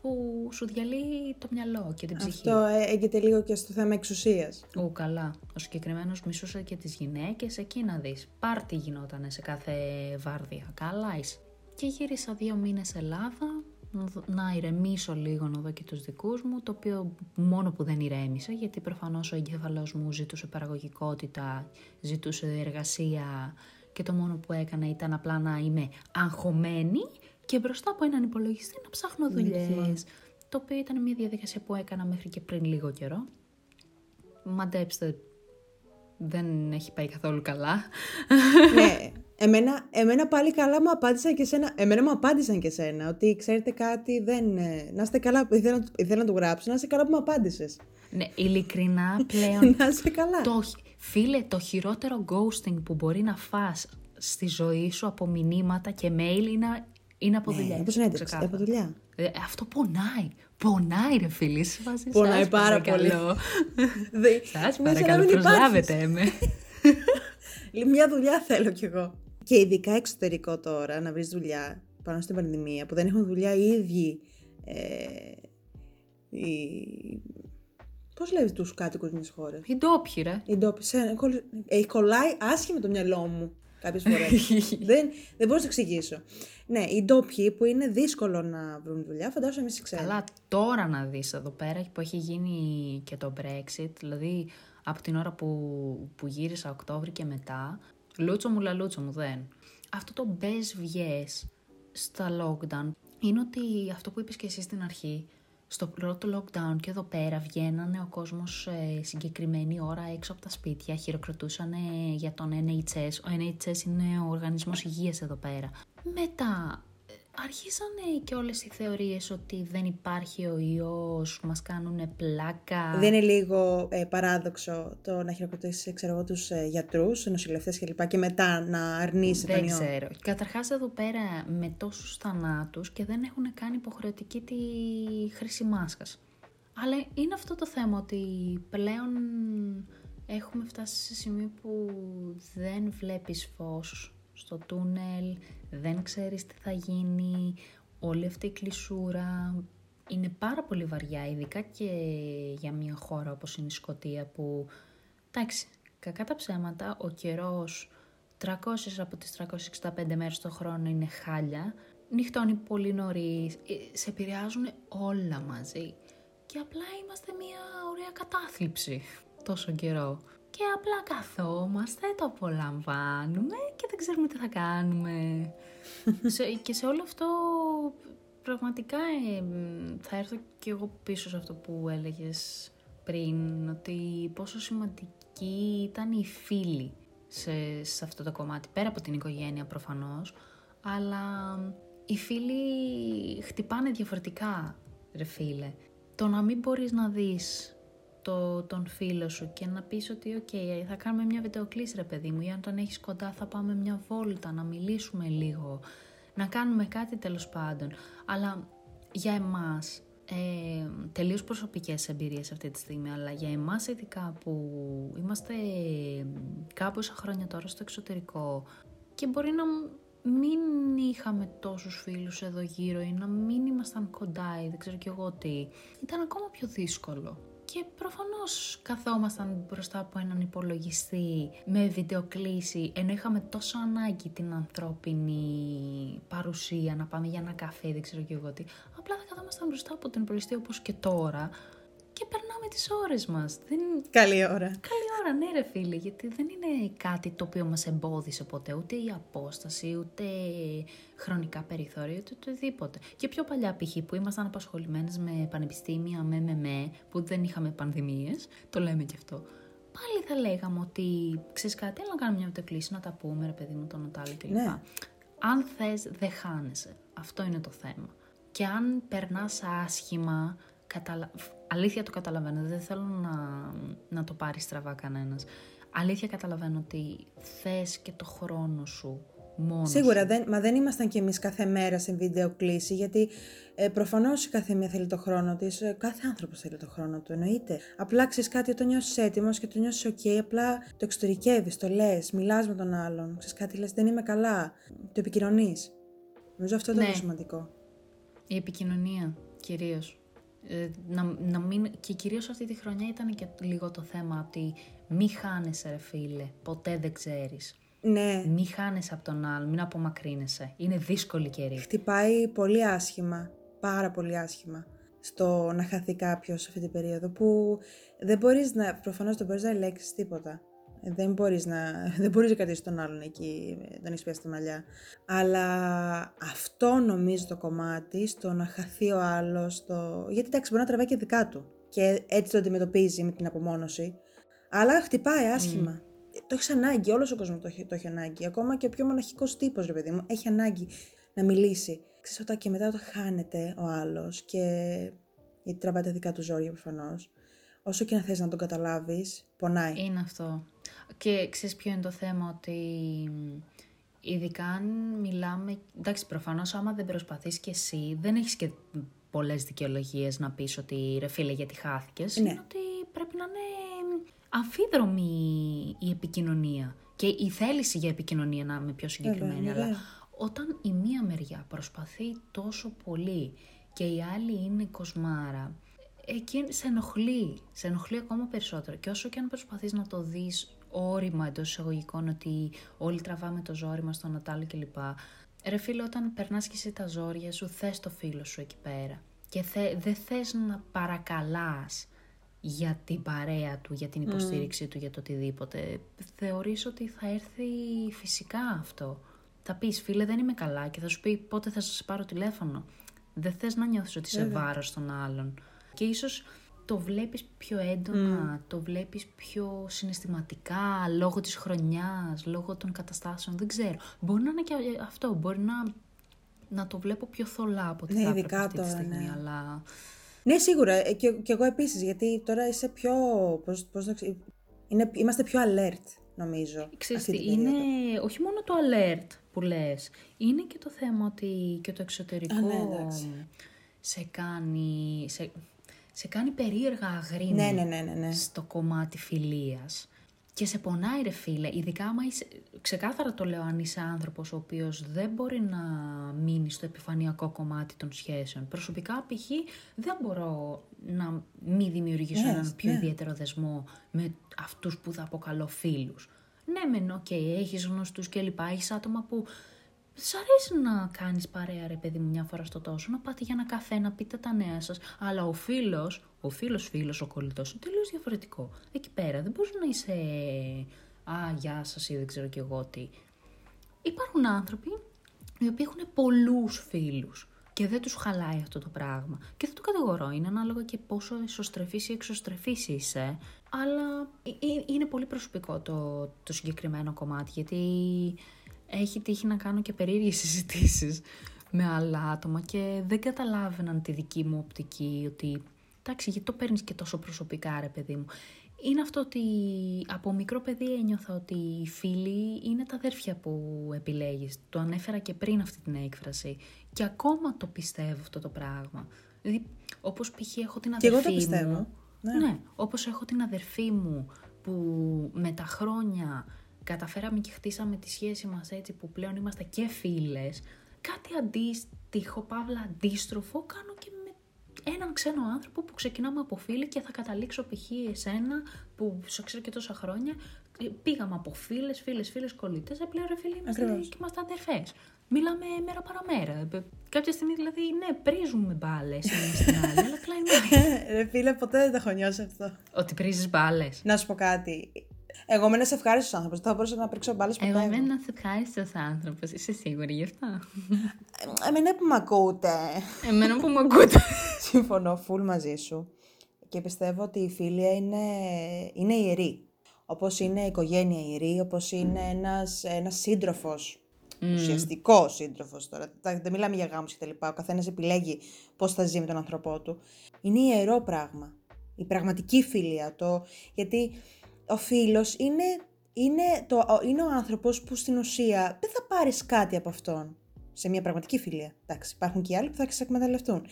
που σου διαλύει το μυαλό και την ψυχή. Αυτό έγκυται λίγο και στο θέμα εξουσίας. Ού, καλά. Ο συγκεκριμένος μισούσε και τις γυναίκες, εκεί να δεις. Πάρτι γινόταν σε κάθε βάρδια. Καλά είσαι. Και γύρισα δύο μήνες Ελλάδα, να ηρεμήσω λίγο να δω και τους δικούς μου, το οποίο μόνο που δεν ηρέμησα, γιατί προφανώς ο εγκέφαλός μου ζητούσε παραγωγικότητα, ζητούσε εργασία και το μόνο που έκανα ήταν απλά να είμαι αγχωμένη και μπροστά από έναν υπολογιστή να ψάχνω δουλειές. Το οποίο ήταν μια διαδικασία που έκανα μέχρι και πριν λίγο καιρό. Μαντέψτε, δεν έχει πάει καθόλου καλά. ναι, [LAUGHS] εμένα, εμένα πάλι καλά μου απάντησαν και σένα. Εμένα μου απάντησαν και σένα ότι ξέρετε κάτι, δεν. Ε, να είστε καλά, ήθελα, ήθελα να το γράψω, να είστε καλά που μου απάντησες. Ναι, ειλικρινά [LAUGHS] πλέον. να είστε καλά. Το, φίλε, το χειρότερο ghosting που μπορεί να φας στη ζωή σου από μηνύματα και mail είναι είναι από δουλειά. Ναι, συνέντευξη, από δουλειά. Ε, αυτό πονάει. Πονάει, ρε φίλοι. Πονάει πάρα πολύ. Σας παρακαλώ, προσλάβετε με. [LAUGHS] Μια δουλειά θέλω κι εγώ. Και ειδικά εξωτερικό τώρα, να βρεις δουλειά πάνω στην πανδημία, που δεν έχουν δουλειά οι ίδιοι. Ε, οι... Πώς λέει τους κάτοικους μιας χώρας; Οι ντόπιοι, ρε. Οι ντόπιοι. Έχει κολλάει άσχημα το μυαλό μου κάποιες φορές. [LAUGHS] δεν, δεν μπορώ να το εξηγήσω. Ναι, οι ντόπιοι που είναι δύσκολο να βρουν δουλειά, φαντάζομαι εμεί ξέρουμε. Καλά, τώρα να δεις εδώ πέρα που έχει γίνει και το Brexit, δηλαδή από την ώρα που, που γύρισα Οκτώβρη και μετά, λούτσο μου λαλούτσο μου δεν. Αυτό το μπες βγες στα lockdown είναι ότι αυτό που είπες και εσύ στην αρχή, στο πρώτο lockdown και εδώ πέρα βγαίνανε ο κόσμος ε, συγκεκριμένη ώρα έξω από τα σπίτια, χειροκροτούσαν για τον NHS. Ο NHS είναι ο οργανισμός υγείας εδώ πέρα. Μετά αρχίσανε και όλες οι θεωρίες ότι δεν υπάρχει ο ιός, μας κάνουν πλάκα. Δεν είναι λίγο ε, παράδοξο το να χειροκροτήσεις ξέρω εγώ, τους ε, γιατρούς, νοσηλευτές κλπ. Και, και μετά να αρνείσαι τον ιό. Δεν ξέρω. Καταρχάς εδώ πέρα με τόσους θανάτους και δεν έχουν κάνει υποχρεωτική τη χρήση μάσκας. Αλλά είναι αυτό το θέμα ότι πλέον έχουμε φτάσει σε σημείο που δεν βλέπεις φως στο τούνελ, δεν ξέρεις τι θα γίνει, όλη αυτή η κλεισούρα. Είναι πάρα πολύ βαριά, ειδικά και για μια χώρα όπως είναι η Σκοτία που, εντάξει, κακά τα ψέματα, ο καιρός 300 από τις 365 μέρες το χρόνο είναι χάλια, νυχτώνει πολύ νωρί, ε, σε επηρεάζουν όλα μαζί. Και απλά είμαστε μια ωραία κατάθλιψη τόσο καιρό. Και και απλά καθόμαστε, το απολαμβάνουμε και δεν ξέρουμε τι θα κάνουμε. [LAUGHS] και σε όλο αυτό πραγματικά ε, θα έρθω και εγώ πίσω σε αυτό που έλεγες πριν, ότι πόσο σημαντική ήταν η φίλη σε, σε αυτό το κομμάτι, πέρα από την οικογένεια προφανώς, αλλά οι φίλοι χτυπάνε διαφορετικά, ρε φίλε. Το να μην μπορείς να δεις το, τον φίλο σου και να πεις ότι οκ, θα κάνουμε μια βιντεοκλήση ρε παιδί μου ή αν τον έχεις κοντά θα πάμε μια βόλτα, να μιλήσουμε λίγο, να κάνουμε κάτι τέλος πάντων. Αλλά για εμάς, ε, τελείως προσωπικές εμπειρίες αυτή τη στιγμή, αλλά για εμάς ειδικά που είμαστε κάμποσα χρόνια τώρα στο εξωτερικό και μπορεί να μην είχαμε τόσους φίλους εδώ γύρω ή να μην ήμασταν κοντά ή δεν ξέρω κι εγώ τι, ήταν ακόμα πιο δύσκολο. Και προφανώς καθόμασταν μπροστά από έναν υπολογιστή με βιντεοκλήση, ενώ είχαμε τόσο ανάγκη την ανθρώπινη παρουσία, να πάμε για ένα καφέ, δεν ξέρω κι εγώ τι. Απλά θα καθόμασταν μπροστά από τον υπολογιστή όπως και τώρα και περνάμε τις ώρες μας. Δεν... Καλή ώρα. Καλή ώρα, ναι ρε φίλε, γιατί δεν είναι κάτι το οποίο μας εμπόδισε ποτέ, ούτε η απόσταση, ούτε χρονικά περιθώρια, ούτε οτιδήποτε. Και πιο παλιά π.χ. που ήμασταν απασχολημένες με πανεπιστήμια, με με με, που δεν είχαμε πανδημίες, το λέμε και αυτό. Πάλι θα λέγαμε ότι, ξέρεις κάτι, έλα να κάνουμε μια μετακλήση, να τα πούμε ρε παιδί μου, τον Νοτάλιο κλπ. Ναι. Αν θες, δεν χάνεσαι. Αυτό είναι το θέμα. Και αν περνάς άσχημα, καταλα... αλήθεια το καταλαβαίνω, δεν θέλω να, να το πάρει στραβά κανένας. Αλήθεια καταλαβαίνω ότι θες και το χρόνο σου μόνος Σίγουρα, σου. δεν, μα δεν ήμασταν κι εμείς κάθε μέρα σε βίντεο κλίση, γιατί ε, προφανώς η κάθε μία θέλει το χρόνο της, ε, κάθε άνθρωπος θέλει το χρόνο του, εννοείται. Απλά ξέρεις κάτι, όταν νιώσεις έτοιμος και το νιώσεις ok, απλά το εξωτερικεύεις, το λες, μιλάς με τον άλλον, ξέρεις κάτι, λες δεν είμαι καλά, το επικοινωνείς. Νομίζω αυτό είναι ναι. το σημαντικό. Η επικοινωνία, κυρίως. Ε, να, να μην, και κυρίως αυτή τη χρονιά ήταν και λίγο το θέμα ότι μη χάνεσαι ρε φίλε, ποτέ δεν ξέρεις. Ναι. Μη χάνεσαι από τον άλλο, μην απομακρύνεσαι. Είναι δύσκολη καιρή. Χτυπάει πολύ άσχημα, πάρα πολύ άσχημα στο να χαθεί κάποιος σε αυτή την περίοδο που δεν μπορείς να, προφανώς δεν μπορείς να ελέγξεις τίποτα. Δεν μπορείς να, δεν μπορείς να κρατήσεις τον άλλον εκεί, τον έχεις πιάσει μαλλιά. Αλλά αυτό νομίζω το κομμάτι, στο να χαθεί ο άλλος, το... γιατί εντάξει μπορεί να τραβάει και δικά του και έτσι το αντιμετωπίζει με την απομόνωση, αλλά χτυπάει άσχημα. Το έχεις ανάγκη, όλος ο κόσμος το, έχει, το έχει ανάγκη. Ακόμα και ο πιο μοναχικός τύπος, ρε παιδί μου, έχει ανάγκη να μιλήσει. Ξέρεις, όταν και μετά όταν χάνεται ο άλλος και. γιατί τραβάει τα δικά του ζόρια προφανώς. Όσο και να θες να τον καταλάβεις, πονάει. Είναι αυτό. Και ξέρεις ποιο είναι το θέμα, ότι ειδικά αν μιλάμε. Εντάξει, προφανώς άμα δεν προσπαθείς κι εσύ, δεν έχεις και πολλές δικαιολογίες να πεις ότι ρε φίλε, γιατί χάθηκες. Ναι. Είναι ότι πρέπει να είναι αμφίδρομη η επικοινωνία και η θέληση για επικοινωνία να είμαι πιο συγκεκριμένη. αλλά όταν η μία μεριά προσπαθεί τόσο πολύ και η άλλη είναι κοσμάρα, εκεί σε ενοχλεί, σε ενοχλεί ακόμα περισσότερο. Και όσο και αν προσπαθείς να το δεις όρημα εντός εισαγωγικών ότι όλοι τραβάμε το ζόρι μας στο Νατάλ κλπ. Ρε φίλε, όταν περνάς και εσύ τα ζόρια σου, θες το φίλο σου εκεί πέρα. Και θε, δεν θες να παρακαλάς για την παρέα του, για την υποστήριξή του, για το οτιδήποτε. Θεωρείς ότι θα έρθει φυσικά αυτό. Θα πεις, φίλε δεν είμαι καλά και θα σου πει πότε θα σας πάρω τηλέφωνο; Δεν θες να νιώθεις ότι είσαι βάρος των άλλων. Και ίσως το βλέπεις πιο έντονα, το βλέπεις πιο συναισθηματικά, λόγω της χρονιάς, λόγω των καταστάσεων, δεν ξέρω. Μπορεί να είναι και αυτό, μπορεί να, να το βλέπω πιο θολά από ό,τι ναι, θα έπρεπε αυτή τη στιγμή, ναι. αλλά... Ναι, σίγουρα. Ε, και, και εγώ επίσης, γιατί τώρα είσαι πιο... Πώς, πώς να είναι, είμαστε πιο alert, νομίζω. Ξέρεις είναι όχι μόνο το alert που λες, είναι και το θέμα ότι και το εξωτερικό Α, ναι, σε κάνει... Σε, σε κάνει περίεργα αγρίνη ναι, ναι, ναι, ναι, ναι. στο κομμάτι φιλίας. Και σε πονάει ρε φίλε, ειδικά άμα είσαι, ξεκάθαρα το λέω αν είσαι άνθρωπος ο οποίος δεν μπορεί να μείνει στο επιφανειακό κομμάτι των σχέσεων. Προσωπικά π.χ. δεν μπορώ να μην δημιουργήσω yes, έναν πιο ναι. ιδιαίτερο δεσμό με αυτούς που θα αποκαλώ φίλους. Ναι μεν, οκ, okay, έχεις γνωστούς και λοιπά, έχεις άτομα που Σ' αρέσει να κάνεις παρέα, ρε παιδί μου, μια φορά στο τόσο, να πάτε για ένα καφέ, να πείτε τα νέα σας. Αλλά ο φίλος, ο φίλος φίλος, ο κολλητός, είναι τελείως διαφορετικό. Εκεί πέρα δεν μπορείς να είσαι. Α, γεια σας ή δεν ξέρω κι εγώ τι. Υπάρχουν άνθρωποι οι οποίοι έχουν πολλούς φίλους και δεν τους χαλάει αυτό το πράγμα. Και δεν το κατηγορώ, είναι ανάλογα και πόσο εσωστρεφής ή εξωστρεφής είσαι, αλλά είναι πολύ προσωπικό το, το συγκεκριμένο κομμάτι, γιατί έχει τύχει να κάνω και περίεργες [LAUGHS] συζητήσεις με άλλα άτομα και δεν καταλάβαιναν τη δική μου οπτική, ότι εντάξει, γιατί το παίρνεις και τόσο προσωπικά ρε παιδί μου είναι αυτό ότι από μικρό παιδί ένιωθα ότι οι φίλοι είναι τα αδέρφια που επιλέγεις. Το ανέφερα και πριν αυτή την έκφραση. Και ακόμα το πιστεύω αυτό το πράγμα. Δηλαδή, όπως π.χ. έχω την αδερφή και εγώ το πιστεύω. μου... Ναι. ναι, όπως έχω την αδερφή μου που με τα χρόνια καταφέραμε και χτίσαμε τη σχέση μας έτσι που πλέον είμαστε και φίλες, κάτι αντίστοιχο, παύλα αντίστροφο, κάνω και έναν ξένο άνθρωπο που ξεκινάμε από φίλοι και θα καταλήξω π.χ. εσένα που σε ξέρω και τόσα χρόνια. Πήγαμε από φίλες, φίλες, φίλες, κολλητές. Απλά ρε φίλοι είμαστε και είμαστε αδερφέ. Μιλάμε μέρα παραμέρα. Κάποια στιγμή δηλαδή, ναι, πρίζουμε μπάλες στην άλλη, αλλά κλείνουμε. [LAUGHS] Ρε φίλε, ποτέ δεν το έχω νιώσει αυτό. Ότι πρίζεις μπάλες. Να σου πω κάτι. Εγώ είμαι ένας ευχάριστος άνθρωπος. Θα μπορούσα να πρίξω μπάλες ποτέ. Εγώ είμαι ένας ευχάριστος άνθρωπος. Είσαι σίγουρη γι' αυτό; Εμένα που με ακούτε. Εμένα που με ακούτε. [LAUGHS] Συμφωνώ φουλ μαζί σου. Και πιστεύω ότι η φίλια είναι, είναι ιερή. Όπως είναι η οικογένεια ιερή, όπως είναι ένας ένας σύντροφος. Mm. Ουσιαστικό σύντροφος τώρα. Δεν μιλάμε για γάμους κτλ. Ο καθένας επιλέγει πώς θα ζει με τον άνθρωπό του. Είναι ιερό πράγμα. Η πραγματική φίλια. Το... Γιατί ο φίλος είναι, είναι, το, είναι ο άνθρωπος που στην ουσία δεν θα πάρεις κάτι από αυτόν. Σε μια πραγματική φιλία. Εντάξει, υπάρχουν και άλλοι που θα σε εκμεταλλευτούν.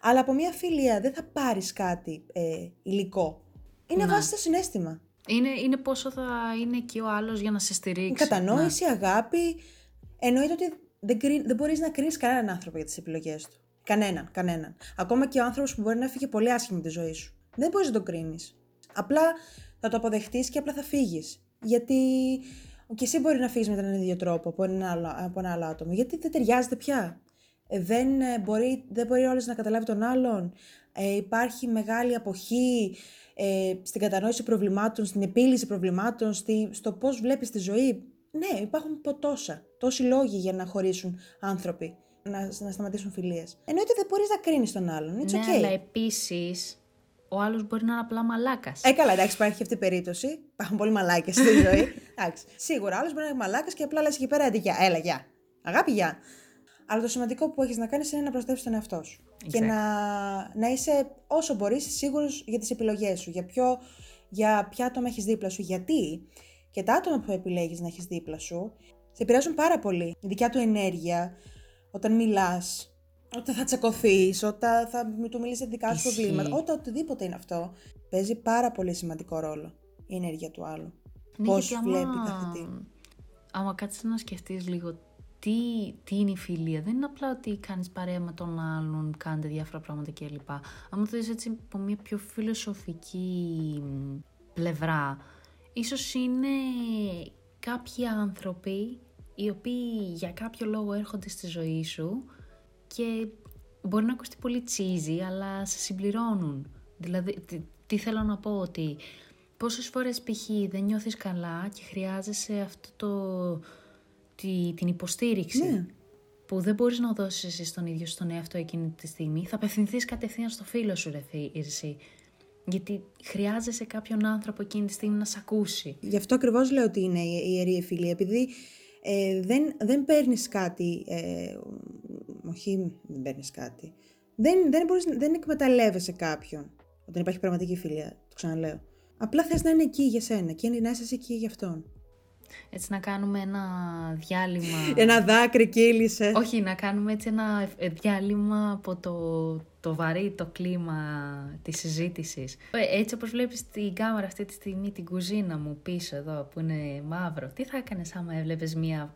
Αλλά από μια φιλία δεν θα πάρεις κάτι ε, υλικό. Είναι βάση στο συνέστημα. Είναι, είναι πόσο θα είναι εκεί ο άλλος για να σε στηρίξει. Κατανόηση, αγάπη. Εννοείται ότι δεν, δεν μπορείς να κρίνεις κανέναν άνθρωπο για τις επιλογές του. Κανέναν, κανέναν. Ακόμα και ο άνθρωπος που μπορεί να φύγει πολύ άσχημα τη ζωή σου. Δεν μπορείς να τον κρίνεις. Απλά θα το αποδεχτείς και απλά θα φύγεις. Γιατί και εσύ μπορεί να φύγεις με τον ίδιο τρόπο από ένα άλλο, από ένα άλλο άτομο. Γιατί δεν ταιριάζεται πια. Ε, δεν, ε, μπορεί, δεν μπορεί όλος να καταλάβει τον άλλον. Ε, υπάρχει μεγάλη αποχή ε, στην κατανόηση προβλημάτων, στην επίλυση προβλημάτων, στη, στο πώς βλέπεις τη ζωή. Ναι, υπάρχουν τόσα, τόσοι λόγοι για να χωρίσουν άνθρωποι, να, να σταματήσουν φιλίες. Εννοείται δεν μπορείς να κρίνεις τον άλλον. It's ναι, αλλά επίσης ο άλλος μπορεί να είναι απλά μαλάκας. Ε, καλά, εντάξει, υπάρχει αυτή η περίπτωση. Υπάρχουν πολλοί μαλάκες στη [LAUGHS] ζωή. εντάξει. Σίγουρα, άλλος μπορεί να είναι μαλάκας και απλά λες εκεί πέρα αντί Έλα, γεια. Αγάπη, γεια. Αλλά το σημαντικό που έχεις να κάνεις είναι να προστατεύσεις τον εαυτό σου. Και να, να είσαι όσο μπορείς σίγουρος για τις επιλογές σου. Για, ποιο, για ποια άτομα έχεις δίπλα σου. Γιατί και τα άτομα που επιλέγεις να έχεις δίπλα σου σε επηρεάζουν πάρα πολύ. Η δικιά του ενέργεια, όταν μιλάς, όταν θα τσακωθείς, όταν θα του μιλήσεις δικά σου προβλήματα, όταν οτιδήποτε είναι αυτό, παίζει πάρα πολύ σημαντικό ρόλο η ενέργεια του άλλου. Ναι, Πώς βλέπει άμα... κάθε τι. Άμα κάτσεις να σκεφτείς λίγο τι, τι είναι η φιλία, δεν είναι απλά ότι κάνεις παρέα με τον άλλον, κάνετε διάφορα πράγματα κλπ. Αν το δει έτσι από μια πιο φιλοσοφική πλευρά, ίσως είναι κάποιοι άνθρωποι οι οποίοι για κάποιο λόγο έρχονται στη ζωή σου και μπορεί να ακουστεί πολύ τσίζι, αλλά σε συμπληρώνουν. Δηλαδή, τι, θέλω να πω, ότι πόσες φορές π.χ. δεν νιώθεις καλά και χρειάζεσαι αυτό το, τη, την υποστήριξη. Ναι. Που δεν μπορείς να δώσεις εσύ στον ίδιο στον εαυτό εκείνη τη στιγμή, θα απευθυνθείς κατευθείαν στο φίλο σου, ρε εσύ. Γιατί χρειάζεσαι κάποιον άνθρωπο εκείνη τη στιγμή να σε ακούσει. Γι' αυτό ακριβώς λέω ότι είναι η ιερή φιλία, επειδή ε, δεν, δεν παίρνεις κάτι ε, όχι δεν παίρνεις κάτι. Δεν, δεν, μπορείς, δεν εκμεταλλεύεσαι κάποιον όταν υπάρχει πραγματική φιλία, το ξαναλέω. Απλά θες να είναι εκεί για σένα και να είσαι εκεί για αυτόν. Έτσι να κάνουμε ένα διάλειμμα. [LAUGHS] ένα δάκρυ κύλησε. Όχι, να κάνουμε έτσι ένα ε, διάλειμμα από το, το βαρύ, το κλίμα της συζήτησης. Ε, έτσι όπως βλέπεις την κάμερα αυτή τη στιγμή, την κουζίνα μου πίσω εδώ που είναι μαύρο, τι θα έκανες άμα έβλεπες μία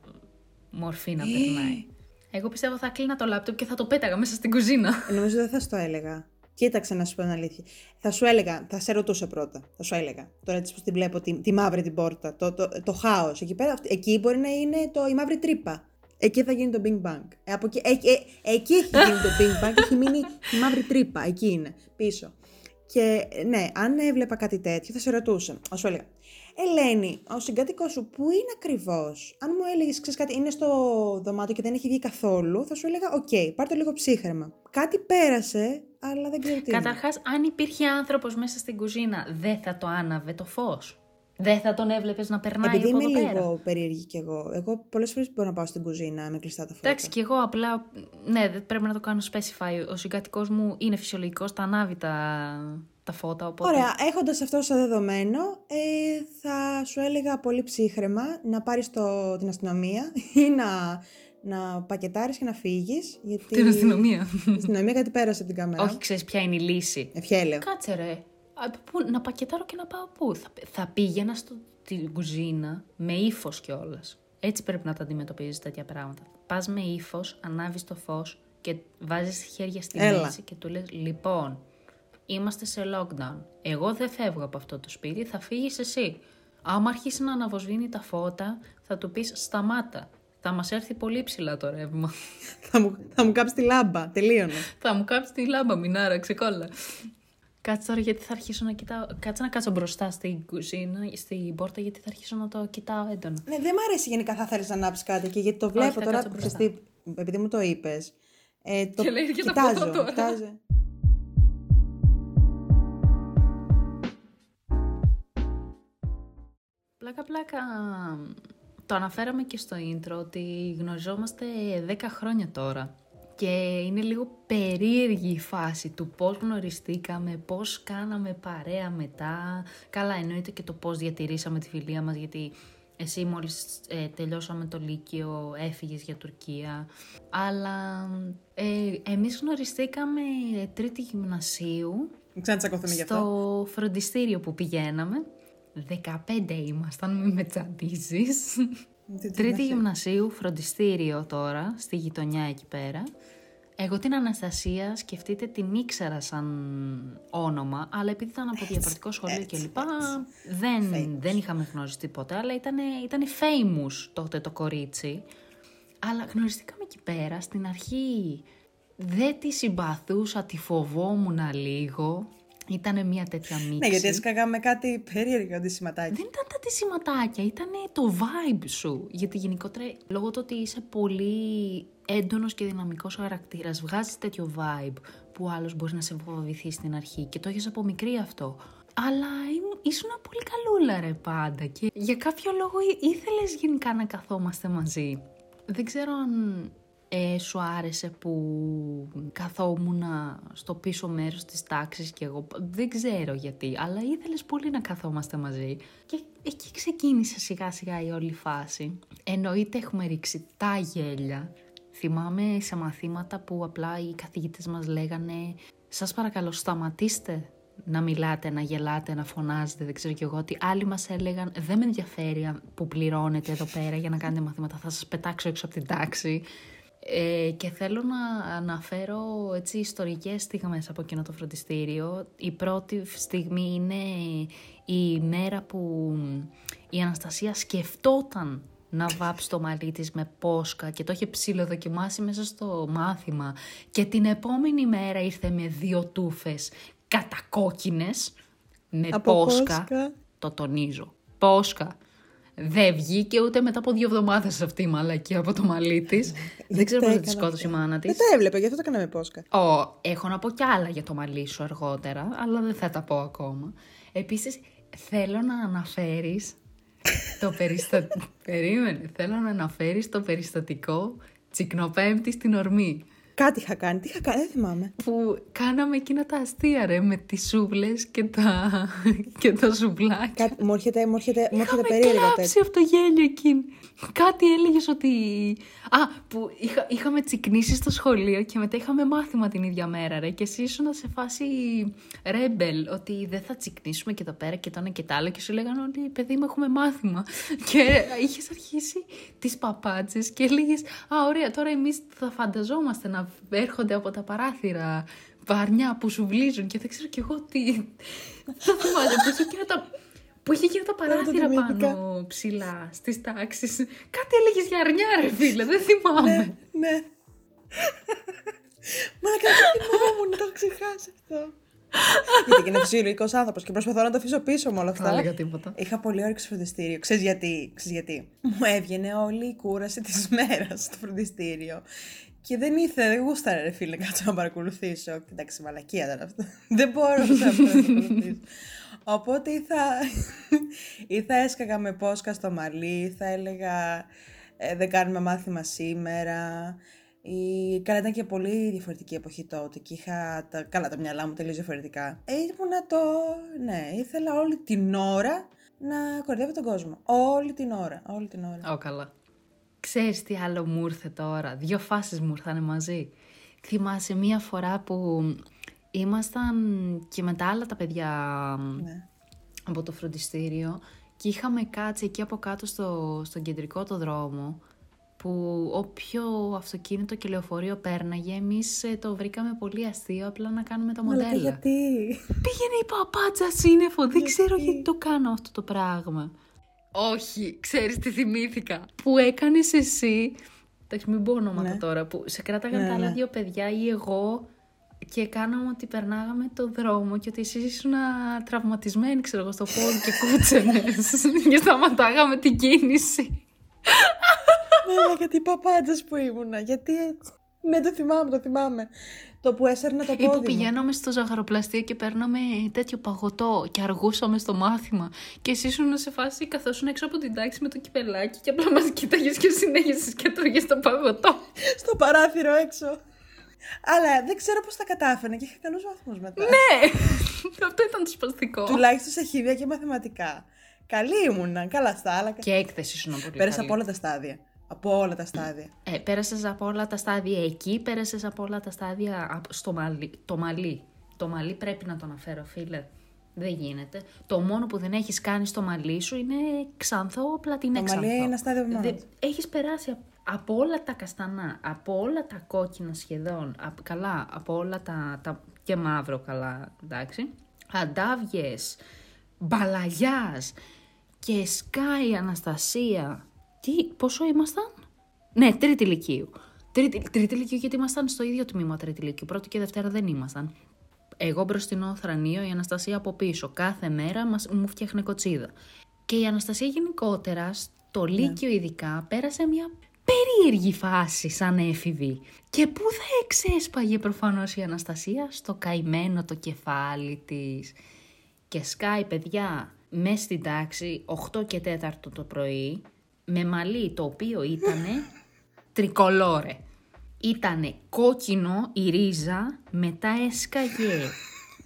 μορφή να περνάει; Εγώ πιστεύω θα κλείνα το λάπτοπ και θα το πέταγα μέσα στην κουζίνα. Νομίζω δεν θα στο έλεγα. Κοίταξε να σου πω την αλήθεια. Θα σου έλεγα, θα σε ρωτούσα πρώτα. Θα σου έλεγα. Τώρα έτσι που την βλέπω, τη, τη μαύρη την πόρτα, το, το, το χάος. Εκεί, πέρα, εκεί μπορεί να είναι το, η μαύρη τρύπα. Εκεί θα γίνει το Big Bang. Ε, από εκεί, ε, ε, εκεί έχει γίνει το Big Bang, έχει μείνει η μαύρη τρύπα. Εκεί είναι, πίσω. Και ναι, αν έβλεπα κάτι τέτοιο, θα σε ρωτούσα. Θα σου έλεγα, Ελένη, ο συγκάτοικό σου που είναι ακριβώς; Αν μου έλεγες, ξέρεις κάτι, είναι στο δωμάτιο και δεν έχει βγει καθόλου, θα σου έλεγα: Οκ, okay, πάρ το λίγο ψύχραιμα. Κάτι πέρασε, αλλά δεν ξέρω τι. Καταρχάς, αν υπήρχε άνθρωπος μέσα στην κουζίνα, δεν θα το άναβε το φως. Δεν θα τον έβλεπες να περνάει Επειδή από είμαι εδώ πέρα. λίγο περίεργη κι εγώ. Εγώ πολλές φορές μπορώ να πάω στην κουζίνα με κλειστά τα φώτα. Εντάξει, και εγώ απλά. Ναι, δεν πρέπει να το κάνω specify. Ο συγκατοικό μου είναι φυσιολογικός, τα ανάβει τα, τα φώτα. Οπότε... Ωραία, έχοντας αυτό σαν δεδομένο, ε, θα σου έλεγα πολύ ψύχρεμα να πάρεις την αστυνομία ή να, να πακετάρεις και να φύγεις. Γιατί... Την αστυνομία. Την αστυνομία γιατί πέρασε από την κάμερα. Όχι, ξέρεις ποια είναι η λύση. Ευχέλαιο. Κάτσε ρε. Πού, να πακετάρω και να πάω πού; Θα, θα πήγαινα στην κουζίνα με ύφος κιόλας. Έτσι πρέπει να τα αντιμετωπίζεις τέτοια πράγματα. Πας με ύφος, ανάβεις το φως και βάζεις χέρια στη Έλα. μέση και του λες: Λοιπόν, είμαστε σε lockdown. Εγώ δεν φεύγω από αυτό το σπίτι, θα φύγεις εσύ. Άμα αρχίσει να αναβοσβήνει τα φώτα, θα του πεις: Σταμάτα. Θα μας έρθει πολύ ψηλά το ρεύμα. [LAUGHS] θα, μου, θα μου κάψει τη λάμπα. Τελείωνε. θα μου κάψει τη λάμπα, μινάρα, ξεκόλλα. Κάτσε τώρα γιατί θα αρχίσω να κοιτάω. Κάτσε να κάτσω μπροστά στην κουζίνα, στην πόρτα, γιατί θα αρχίσω να το κοιτάω έντονα. Ναι, δεν μ' αρέσει γενικά θα θέλεις να ανάψεις κάτι και γιατί το βλέπω θα τώρα. κάτσω μπροστά. ξέρεις τι, επειδή μου το είπες. Ε, το Και λέει, «Και τα κοιτάζω, φώτα τώρα». κοιτάζω. Πλάκα, πλάκα. Το αναφέραμε και στο intro ότι γνωριζόμαστε 10 χρόνια τώρα. Και είναι λίγο περίεργη η φάση του πώς γνωριστήκαμε, πώς κάναμε παρέα μετά. Καλά, εννοείται και το πώς διατηρήσαμε τη φιλία μας, γιατί εσύ μόλις ε, τελειώσαμε το Λύκειο έφυγες για Τουρκία. Αλλά ε, εμείς γνωριστήκαμε τρίτη γυμνασίου Μην ξανατσακωθούμε γι' αυτό. στο φροντιστήριο που πηγαίναμε. 15 ήμασταν, μην με τσαντίζεις. Τι- τι Τρίτη να σε- γυμνασίου, φροντιστήριο τώρα, στη γειτονιά εκεί πέρα. Εγώ την Αναστασία, σκεφτείτε, την ήξερα σαν όνομα, αλλά επειδή ήταν από διαφορετικό σχολείο έτσι, κλπ. έτσι. Δεν, Famous. δεν είχαμε γνωριστεί ποτέ, αλλά ήταν, ήταν famous τότε το κορίτσι. Αλλά γνωριστήκαμε εκεί πέρα, στην αρχή δεν τη συμπαθούσα, τη φοβόμουν λίγο. Ήτανε μια τέτοια μίξη. Ναι, γιατί έσκαγαμε κάτι περίεργο αντισηματάκι. Δεν ήταν τα σηματάκια, ήταν το vibe σου. Γιατί γενικότερα, λόγω του ότι είσαι πολύ έντονος και δυναμικός χαρακτήρας, βγάζεις τέτοιο vibe που ο άλλος μπορείς να σε φοβηθεί στην αρχή και το έχεις από μικρή αυτό. Αλλά ήμ- ήσουν πολύ καλούλα ρε πάντα και για κάποιο λόγο ή- ήθελες γενικά να καθόμαστε μαζί. Δεν ξέρω αν ε, σου άρεσε που καθόμουν στο πίσω μέρος της τάξης και εγώ δεν ξέρω γιατί, αλλά ήθελες πολύ να καθόμαστε μαζί. Και εκεί ξεκίνησε σιγά σιγά η όλη φάση. Εννοείται έχουμε ρίξει τα γέλια. Θυμάμαι σε μαθήματα που απλά οι καθηγητές μας λέγανε «Σας παρακαλώ σταματήστε να μιλάτε, να γελάτε, να φωνάζετε, δεν ξέρω κι εγώ ότι άλλοι μας έλεγαν δεν με ενδιαφέρει αν- που πληρώνετε εδώ πέρα για να κάνετε μαθήματα, θα σας πετάξω έξω από την τάξη. Ε, και θέλω να αναφέρω έτσι ιστορικές στιγμές από εκείνο το φροντιστήριο. Η πρώτη στιγμή είναι η μέρα που η Αναστασία σκεφτόταν να βάψει το μαλλί της με πόσκα και το είχε ψηλοδοκιμάσει μέσα στο μάθημα και την επόμενη μέρα ήρθε με δύο τούφες κατακόκκινες με Από πόσκα. πόσκα; Το τονίζω. Πόσκα. Δεν βγήκε ούτε μετά από δύο εβδομάδες αυτή η μαλακή από το μαλλί της. Δεν ξέρω το πώς θα τη έκανα σκότωσε η αυτό. μάνα της. Δεν τα έβλεπε, γι' αυτό το έκανα πόσκα. Ω, έχω να πω κι άλλα για το μαλλί σου αργότερα, αλλά δεν θα τα πω ακόμα. Επίσης, θέλω να αναφέρεις το περιστατικό... [LAUGHS] Περίμενε, θέλω να αναφέρεις το περιστατικό τσικνοπέμπτη στην ορμή. Κάτι είχα κάνει, τι είχα κάνει, δεν θυμάμαι. Που κάναμε εκείνα τα αστεία ρε, με τις σούβλες και τα, [LAUGHS] και τα σουβλάκια. Κάτι, μου έρχεται, μου έρχεται, μου έρχεται Είχαμε περίεργο κλάψει τέτοιο. από το γέλιο εκείνη. Κάτι έλεγες ότι. Α, που είχα, είχαμε τσικνήσει στο σχολείο και μετά είχαμε μάθημα την ίδια μέρα, ρε. Και εσύ ήσουν σε φάση ρέμπελ, ότι δεν θα τσικνήσουμε και εδώ πέρα και το ένα και το άλλο. Και σου λέγανε όλοι, παιδί μου, έχουμε μάθημα. [LAUGHS] και είχες αρχίσει τις παπάτσες και έλεγες, Α, ωραία, τώρα εμείς θα φανταζόμαστε να έρχονται από τα παράθυρα παρνιά που σου βλύζουν και δεν ξέρω κι εγώ τι. Θα θυμάσαι, που σου εκείνα τα Που είχε και τα παράθυρα πάνω ψηλά στις τάξεις. Κάτι έλεγες για αρνιά, ρε φίλε, δεν θυμάμαι. ναι, ναι. Μα να κάνω θυμόμουν, το έχω ξεχάσει αυτό. γιατί και είναι φυσιολογικός άνθρωπος και προσπαθώ να το αφήσω πίσω με όλα αυτά. Δεν έλεγα τίποτα. Είχα πολύ όρεξη φροντιστήριο. Ξέρεις γιατί, ξέρεις γιατί. Μου έβγαινε όλη η κούραση της μέρας στο φροντιστήριο. Και δεν ήθελα, δεν γούσταρα ρε φίλε, κάτσω να παρακολουθήσω. Εντάξει, μαλακία ήταν αυτό. [LAUGHS] δεν μπορώ να παρακολουθήσω. Οπότε ή θα, ή θα έσκαγα με πόσκα στο μαλλί, ή θα έλεγα ε, δεν κάνουμε μάθημα σήμερα. Ή, καλά, ήταν και πολύ διαφορετική εποχή τότε και είχα τα, καλά τα μυαλά μου τελείως διαφορετικά. Ε, ήμουνα το, ναι, ήθελα όλη την ώρα να κορδεύω τον κόσμο. Όλη την ώρα, όλη την ώρα. Ω, καλά. Ξέρεις τι άλλο μου ήρθε τώρα; Δύο φάσεις μου ήρθανε μαζί. Θυμάσαι μία φορά που ήμασταν και με τα άλλα τα παιδιά Ναι. από το φροντιστήριο και είχαμε κάτσει εκεί από κάτω στο, στον κεντρικό το δρόμο που όποιο αυτοκίνητο και λεωφορείο πέρναγε εμείς ε, το βρήκαμε πολύ αστείο απλά να κάνουμε τα Μαλάκα, μοντέλα. γιατί; Πήγαινε η παπάτσα σύννεφο, δεν ξέρω Γιατί; γιατί το κάνω αυτό το πράγμα. Όχι, ξέρεις τι θυμήθηκα. Που έκανες εσύ, εντάξει μην πω ονόματα Ναι. τώρα, που σε κράταγαν Ναι, τα άλλα ναι. δύο παιδιά ή εγώ και κάναμε ότι περνάγαμε το δρόμο και ότι εσείς ήσουν τραυματισμένοι, ξέρω εγώ, στο πόδι και κούτσενες [LAUGHS] και σταματάγαμε την κίνηση. Ναι, γιατί παπάντζα που ήμουνα, γιατί έτσι. Ναι, το θυμάμαι, το θυμάμαι. Το που έσαιρνα το Ή πόδι που μου. πηγαίναμε στο ζαχαροπλαστείο και παίρναμε τέτοιο παγωτό και αργούσαμε στο μάθημα. Και εσύ ήσουν σε φάση καθόσουν έξω από την τάξη με το κυπελάκι και απλά μας κοίταγες και συνέχισες και τρώγες το παγωτό. Στο παράθυρο έξω. Αλλά δεν ξέρω πώς τα κατάφερνα και είχα καλούς βαθμούς μετά. Ναι, [LAUGHS] αυτό ήταν το σπαστικό. Τουλάχιστον σε χημεία και μαθηματικά. Καλή ήμουνα, καλά στα άλλα. Και έκθεση ήσουν πολύ Πέρασα καλή. από όλα τα στάδια. Από όλα τα στάδια. Ε, πέρασες από όλα τα στάδια εκεί, πέρασες από όλα τα στάδια απ- στο μαλλί. Το μαλλί. Το μαλλί πρέπει να το αναφέρω, φίλε. Δεν γίνεται. Το μόνο που δεν έχεις κάνει στο μαλλί σου είναι ξανθό, πλατινέ Το ξανθό. μαλλί είναι ένα στάδιο μόνος. Δεν- Έχεις περάσει απ- από όλα τα καστανά, από όλα τα κόκκινα σχεδόν, απ- καλά, από όλα τα, τα και μαύρο καλά, εντάξει. Αντάβιες, μπαλαγιάς και σκάει η Αναστασία. Τι, πόσο ήμασταν; Ναι, τρίτη ηλικίου. Τρίτη, τρίτη ηλικίου γιατί ήμασταν στο ίδιο τμήμα τρίτη ηλικίου. Πρώτη και Δευτέρα δεν ήμασταν. Εγώ μπροστινό θρανείο, η Αναστασία από πίσω. Κάθε μέρα μας, μου φτιάχνε κοτσίδα. Και η Αναστασία γενικότερα, στο Λύκειο ειδικά, πέρασε μια περίεργη φάση σαν έφηβη. Και πού θα εξέσπαγε προφανώς η Αναστασία; Στο καημένο το κεφάλι της. Και σκάει παιδιά μέσα στην τάξη 8 και 4 το πρωί με μαλλί το οποίο ήτανε τρικολόρε. Ήτανε κόκκινο η ρίζα, μετά έσκαγε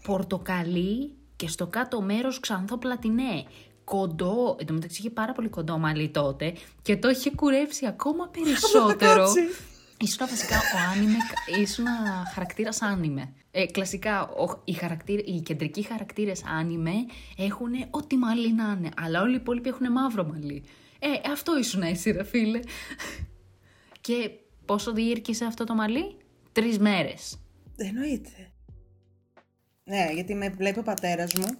πορτοκαλί και στο κάτω μέρος ξανθό πλατινέ. Κοντό, εν τω μεταξύ είχε πάρα πολύ κοντό μαλλί τότε και το είχε κουρεύσει ακόμα [LAUGHS] περισσότερο. κάτσει. Ήσουν βασικά ο άνιμε, ήσουν χαρακτήρας άνιμε. Ε, κλασικά, ο, οι, χαρακτήρ, οι κεντρικοί χαρακτήρες άνιμε έχουν ό,τι μαλλί να είναι, αλλά όλοι οι υπόλοιποι έχουν μαύρο μαλλί. Ε, αυτό ήσουν εσύ, ρε φίλε. Και πόσο διήρκησε αυτό το μαλλί, τρει μέρε. Εννοείται. Ναι, γιατί με βλέπει ο πατέρα μου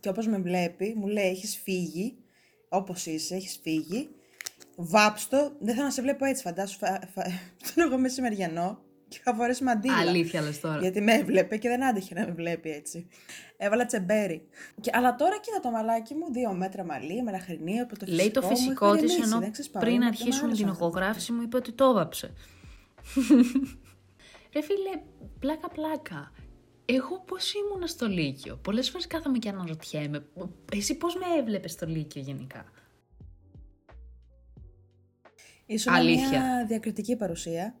και όπως με βλέπει, μου λέει: Έχει φύγει, όπως είσαι, έχει φύγει. Βάψτο, δεν θα να σε βλέπω έτσι. Φαντάσου, φα... φα... Ήταν εγώ μεσημεριανό και είχα φορέσει μαντίλα. Αλήθεια λες τώρα. Γιατί με έβλεπε και δεν άντεχε να με βλέπει έτσι. Έβαλα τσεμπέρι. Και, αλλά τώρα κοίτα το μαλάκι μου, δύο μέτρα μαλλί, με ένα χρηνίο, που το φυσικό Λέει το μου, φυσικό έχω της, ηρεμήσει, ενώ δεν ξεσπάω, πριν είμαι αρχίσουν άλλος την άνθρωπος. ηχογράφηση μου είπε ότι το έβαψε. [LAUGHS] Ρε φίλε, πλάκα πλάκα. Εγώ πώς ήμουνα στο Λύκειο; Πολλές φορές κάθομαι και αναρωτιέμαι. Εσύ πώς με έβλεπες στο Λύκειο γενικά; Ήσουν Αλήθεια. μια διακριτική παρουσία.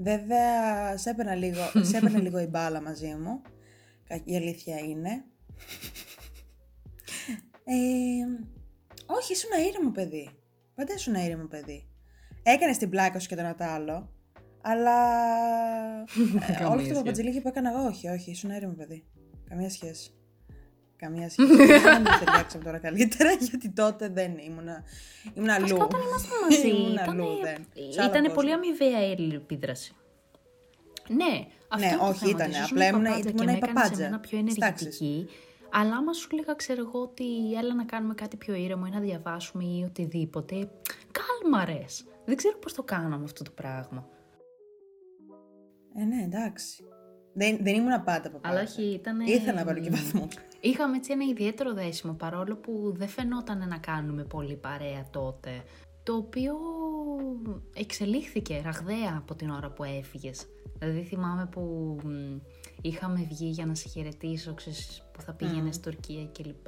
Βέβαια, σε έπαιρνα λίγο, σε έπαιρνε λίγο η μπάλα μαζί μου. Κα- Η αλήθεια είναι. Ε, όχι, ήσουν ήρεμο παιδί. Πάντα ήσουν ήρεμο παιδί. Έκανες την πλάκα σου και τον Ατάλο, αλλά [LAUGHS] ε, Καμία όλο αυτό το σχέση. πατζηλίκι που έκανα εγώ, όχι, όχι, ήσουν ήρεμο παιδί. Καμία σχέση. Καμία σχέση. Δεν θα μην ταιριάξαμε τώρα καλύτερα, [LAUGHS] γιατί τότε δεν ήμουνα. Ήμουν αλλού. Βασικά όταν ήμασταν μαζί [LAUGHS] Ήμουν ήταν, αλλού, δεν. Σε άλλο ήτανε κόσμο. πολύ αμοιβαία η επίδραση. Ναι, αυτό Ναι, είναι το όχι, θέμα, ήτανε. ότι ήσουν Απλά η ήμουν- παπάτζα ήμουν και η με έκανες παπάτζα εμένα πιο της τάξης. ενεργητική. Αλλά άμα σου λέγα, ξέρω εγώ, ότι έλα να κάνουμε κάτι πιο ήρεμο ή να διαβάσουμε ή οτιδήποτε, κάλμα ρες. Δεν ξέρω πώς το κάναμε αυτό το πράγμα. Ε, ναι, εντάξει. Δεν, δεν ήμουν πάντα από Αλλά όχι, ήταν. Ήθελα να πάρω και βαθμό. Είχαμε έτσι ένα ιδιαίτερο δέσιμο παρόλο που δεν φαινόταν να κάνουμε πολύ παρέα τότε. Το οποίο εξελίχθηκε ραγδαία από την ώρα που έφυγες. Δηλαδή θυμάμαι που μ, είχαμε βγει για να σε χαιρετήσω, ξέρεις, που θα πήγαινες στην Τουρκία κλπ.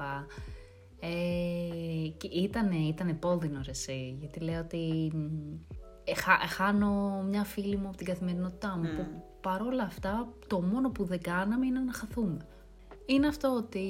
Ε, και ήτανε, ήτανε πόδινο ρε εσύ, γιατί λέω ότι μ, ε, χα- χάνω μια φίλη μου από την καθημερινότητά μου. Που παρόλα αυτά το μόνο που δεν κάναμε είναι να χαθούμε. Είναι αυτό ότι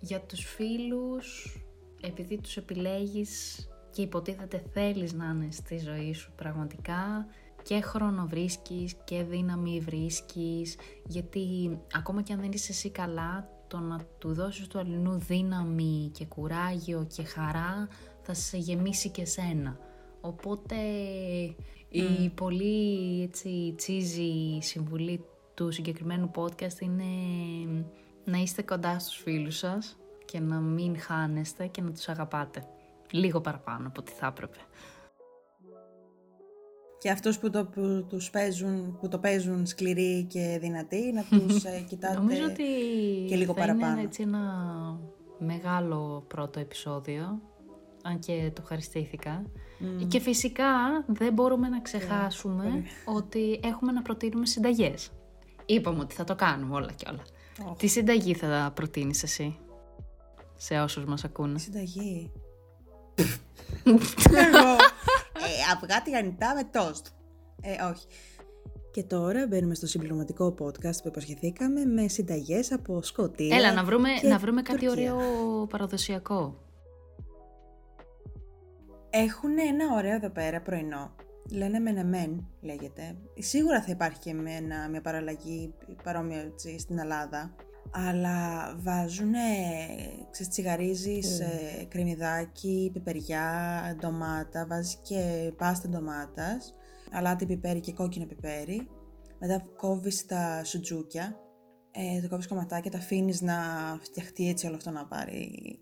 για τους φίλους, επειδή τους επιλέγεις και υποτίθεται θέλεις να είναι στη ζωή σου πραγματικά, και χρόνο βρίσκεις και δύναμη βρίσκεις, γιατί ακόμα και αν δεν είσαι εσύ καλά, το να του δώσεις του αλληνού δύναμη και κουράγιο και χαρά θα σε γεμίσει και σένα. Οπότε η πολύ έτσι cheesy συμβουλή του συγκεκριμένου podcast είναι να είστε κοντά στους φίλους σας και να μην χάνεστε και να τους αγαπάτε. Λίγο παραπάνω από ό,τι θα έπρεπε. Και αυτούς που το, που, τους παίζουν, που το παίζουν σκληροί και δυνατοί, να [LAUGHS] τους ε, κοιτάτε Νομίζω ότι και λίγο θα παραπάνω. είναι έτσι ένα μεγάλο πρώτο επεισόδιο, αν και το χαριστήθηκα. Και φυσικά δεν μπορούμε να ξεχάσουμε ότι έχουμε να προτείνουμε συνταγές. Είπαμε ότι θα το κάνουμε όλα και όλα. Οχ. Τι συνταγή θα προτείνεις εσύ σε όσους μας ακούνε; Συνταγή; [LAUGHS] Εγώ. ε, αυγά τηγανιτά με τόστ. Ε, όχι. Και τώρα μπαίνουμε στο συμπληρωματικό podcast που υποσχεθήκαμε με συνταγές από Σκοτία Έλα να βρούμε, και να βρούμε κάτι Τουρκία. ωραίο παραδοσιακό. Έχουν ένα ωραίο εδώ πέρα πρωινό. Λένε μενεμέν, λέγεται. Σίγουρα θα υπάρχει και με ένα, μια παραλλαγή παρόμοια έτσι, στην Ελλάδα. Αλλά βάζουν, ξέρεις, τσιγαρίζεις ε, κρεμμυδάκι, πιπεριά, ντομάτα, βάζεις και πάστα ντομάτας, αλάτι πιπέρι και κόκκινο πιπέρι. Μετά κόβεις τα σουτζούκια, ε, το κόβεις κομματάκια, τα αφήνεις να φτιαχτεί έτσι όλο αυτό να πάρει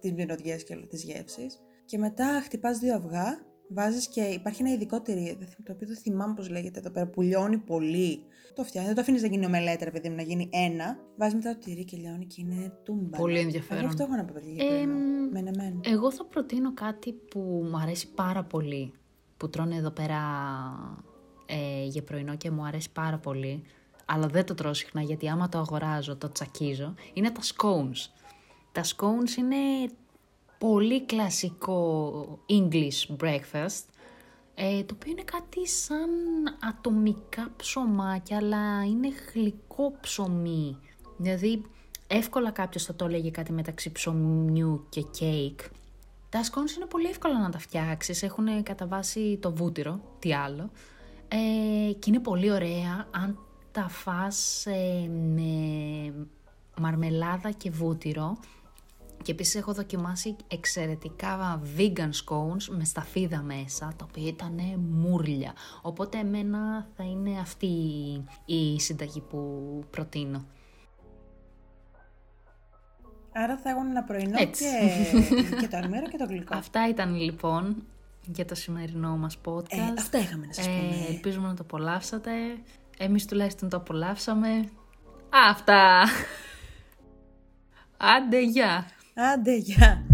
τις μυρωδιές και όλες τις γεύσεις. Και μετά χτυπάς δύο αυγά, βάζεις και υπάρχει ένα ειδικό τυρί, δεν θυμ- το οποίο δεν θυμάμαι πώς λέγεται εδώ πέρα, που λιώνει πολύ. Το φτιάχνεις, δεν το αφήνεις να γίνει ομελέτρα, παιδί μου, να γίνει ένα. Βάζεις μετά το τυρί και λιώνει και είναι τούμπα. Πολύ ενδιαφέρον. Εγώ αυτό έχω να πω, παιδιά, για Ε, πρωινό. μ, Μένε, μένε. Εγώ θα προτείνω κάτι που μου αρέσει πάρα πολύ, που τρώνε εδώ πέρα ε, για πρωινό και μου αρέσει πάρα πολύ, αλλά δεν το τρώω συχνά γιατί άμα το αγοράζω, το τσακίζω, είναι τα scones. Τα scones είναι πολύ κλασικό English breakfast, ε, το οποίο είναι κάτι σαν ατομικά ψωμάκια, αλλά είναι γλυκό ψωμί. Δηλαδή, εύκολα κάποιος θα το έλεγε κάτι μεταξύ ψωμιού και κέικ. Τα scones είναι πολύ εύκολα να τα φτιάξεις, έχουν κατά βάση το βούτυρο, τι άλλο. Ε, και είναι πολύ ωραία αν τα φας ε, με μαρμελάδα και βούτυρο. Και επίσης έχω δοκιμάσει εξαιρετικά vegan scones με σταφίδα μέσα, τα οποία ήταν μούρλια. Οπότε εμένα θα είναι αυτή η συνταγή που προτείνω. Άρα θα έχουν ένα πρωινό Έτσι. και, [LAUGHS] και το αλμύρο και το γλυκό. Αυτά ήταν λοιπόν για το σημερινό μας podcast. Ε, αυτά είχαμε να σας Ε, πούμε. ελπίζουμε να το απολαύσατε. Εμείς τουλάχιστον το απολαύσαμε. Αυτά! [LAUGHS] Άντε, γεια! Άντε, γεια.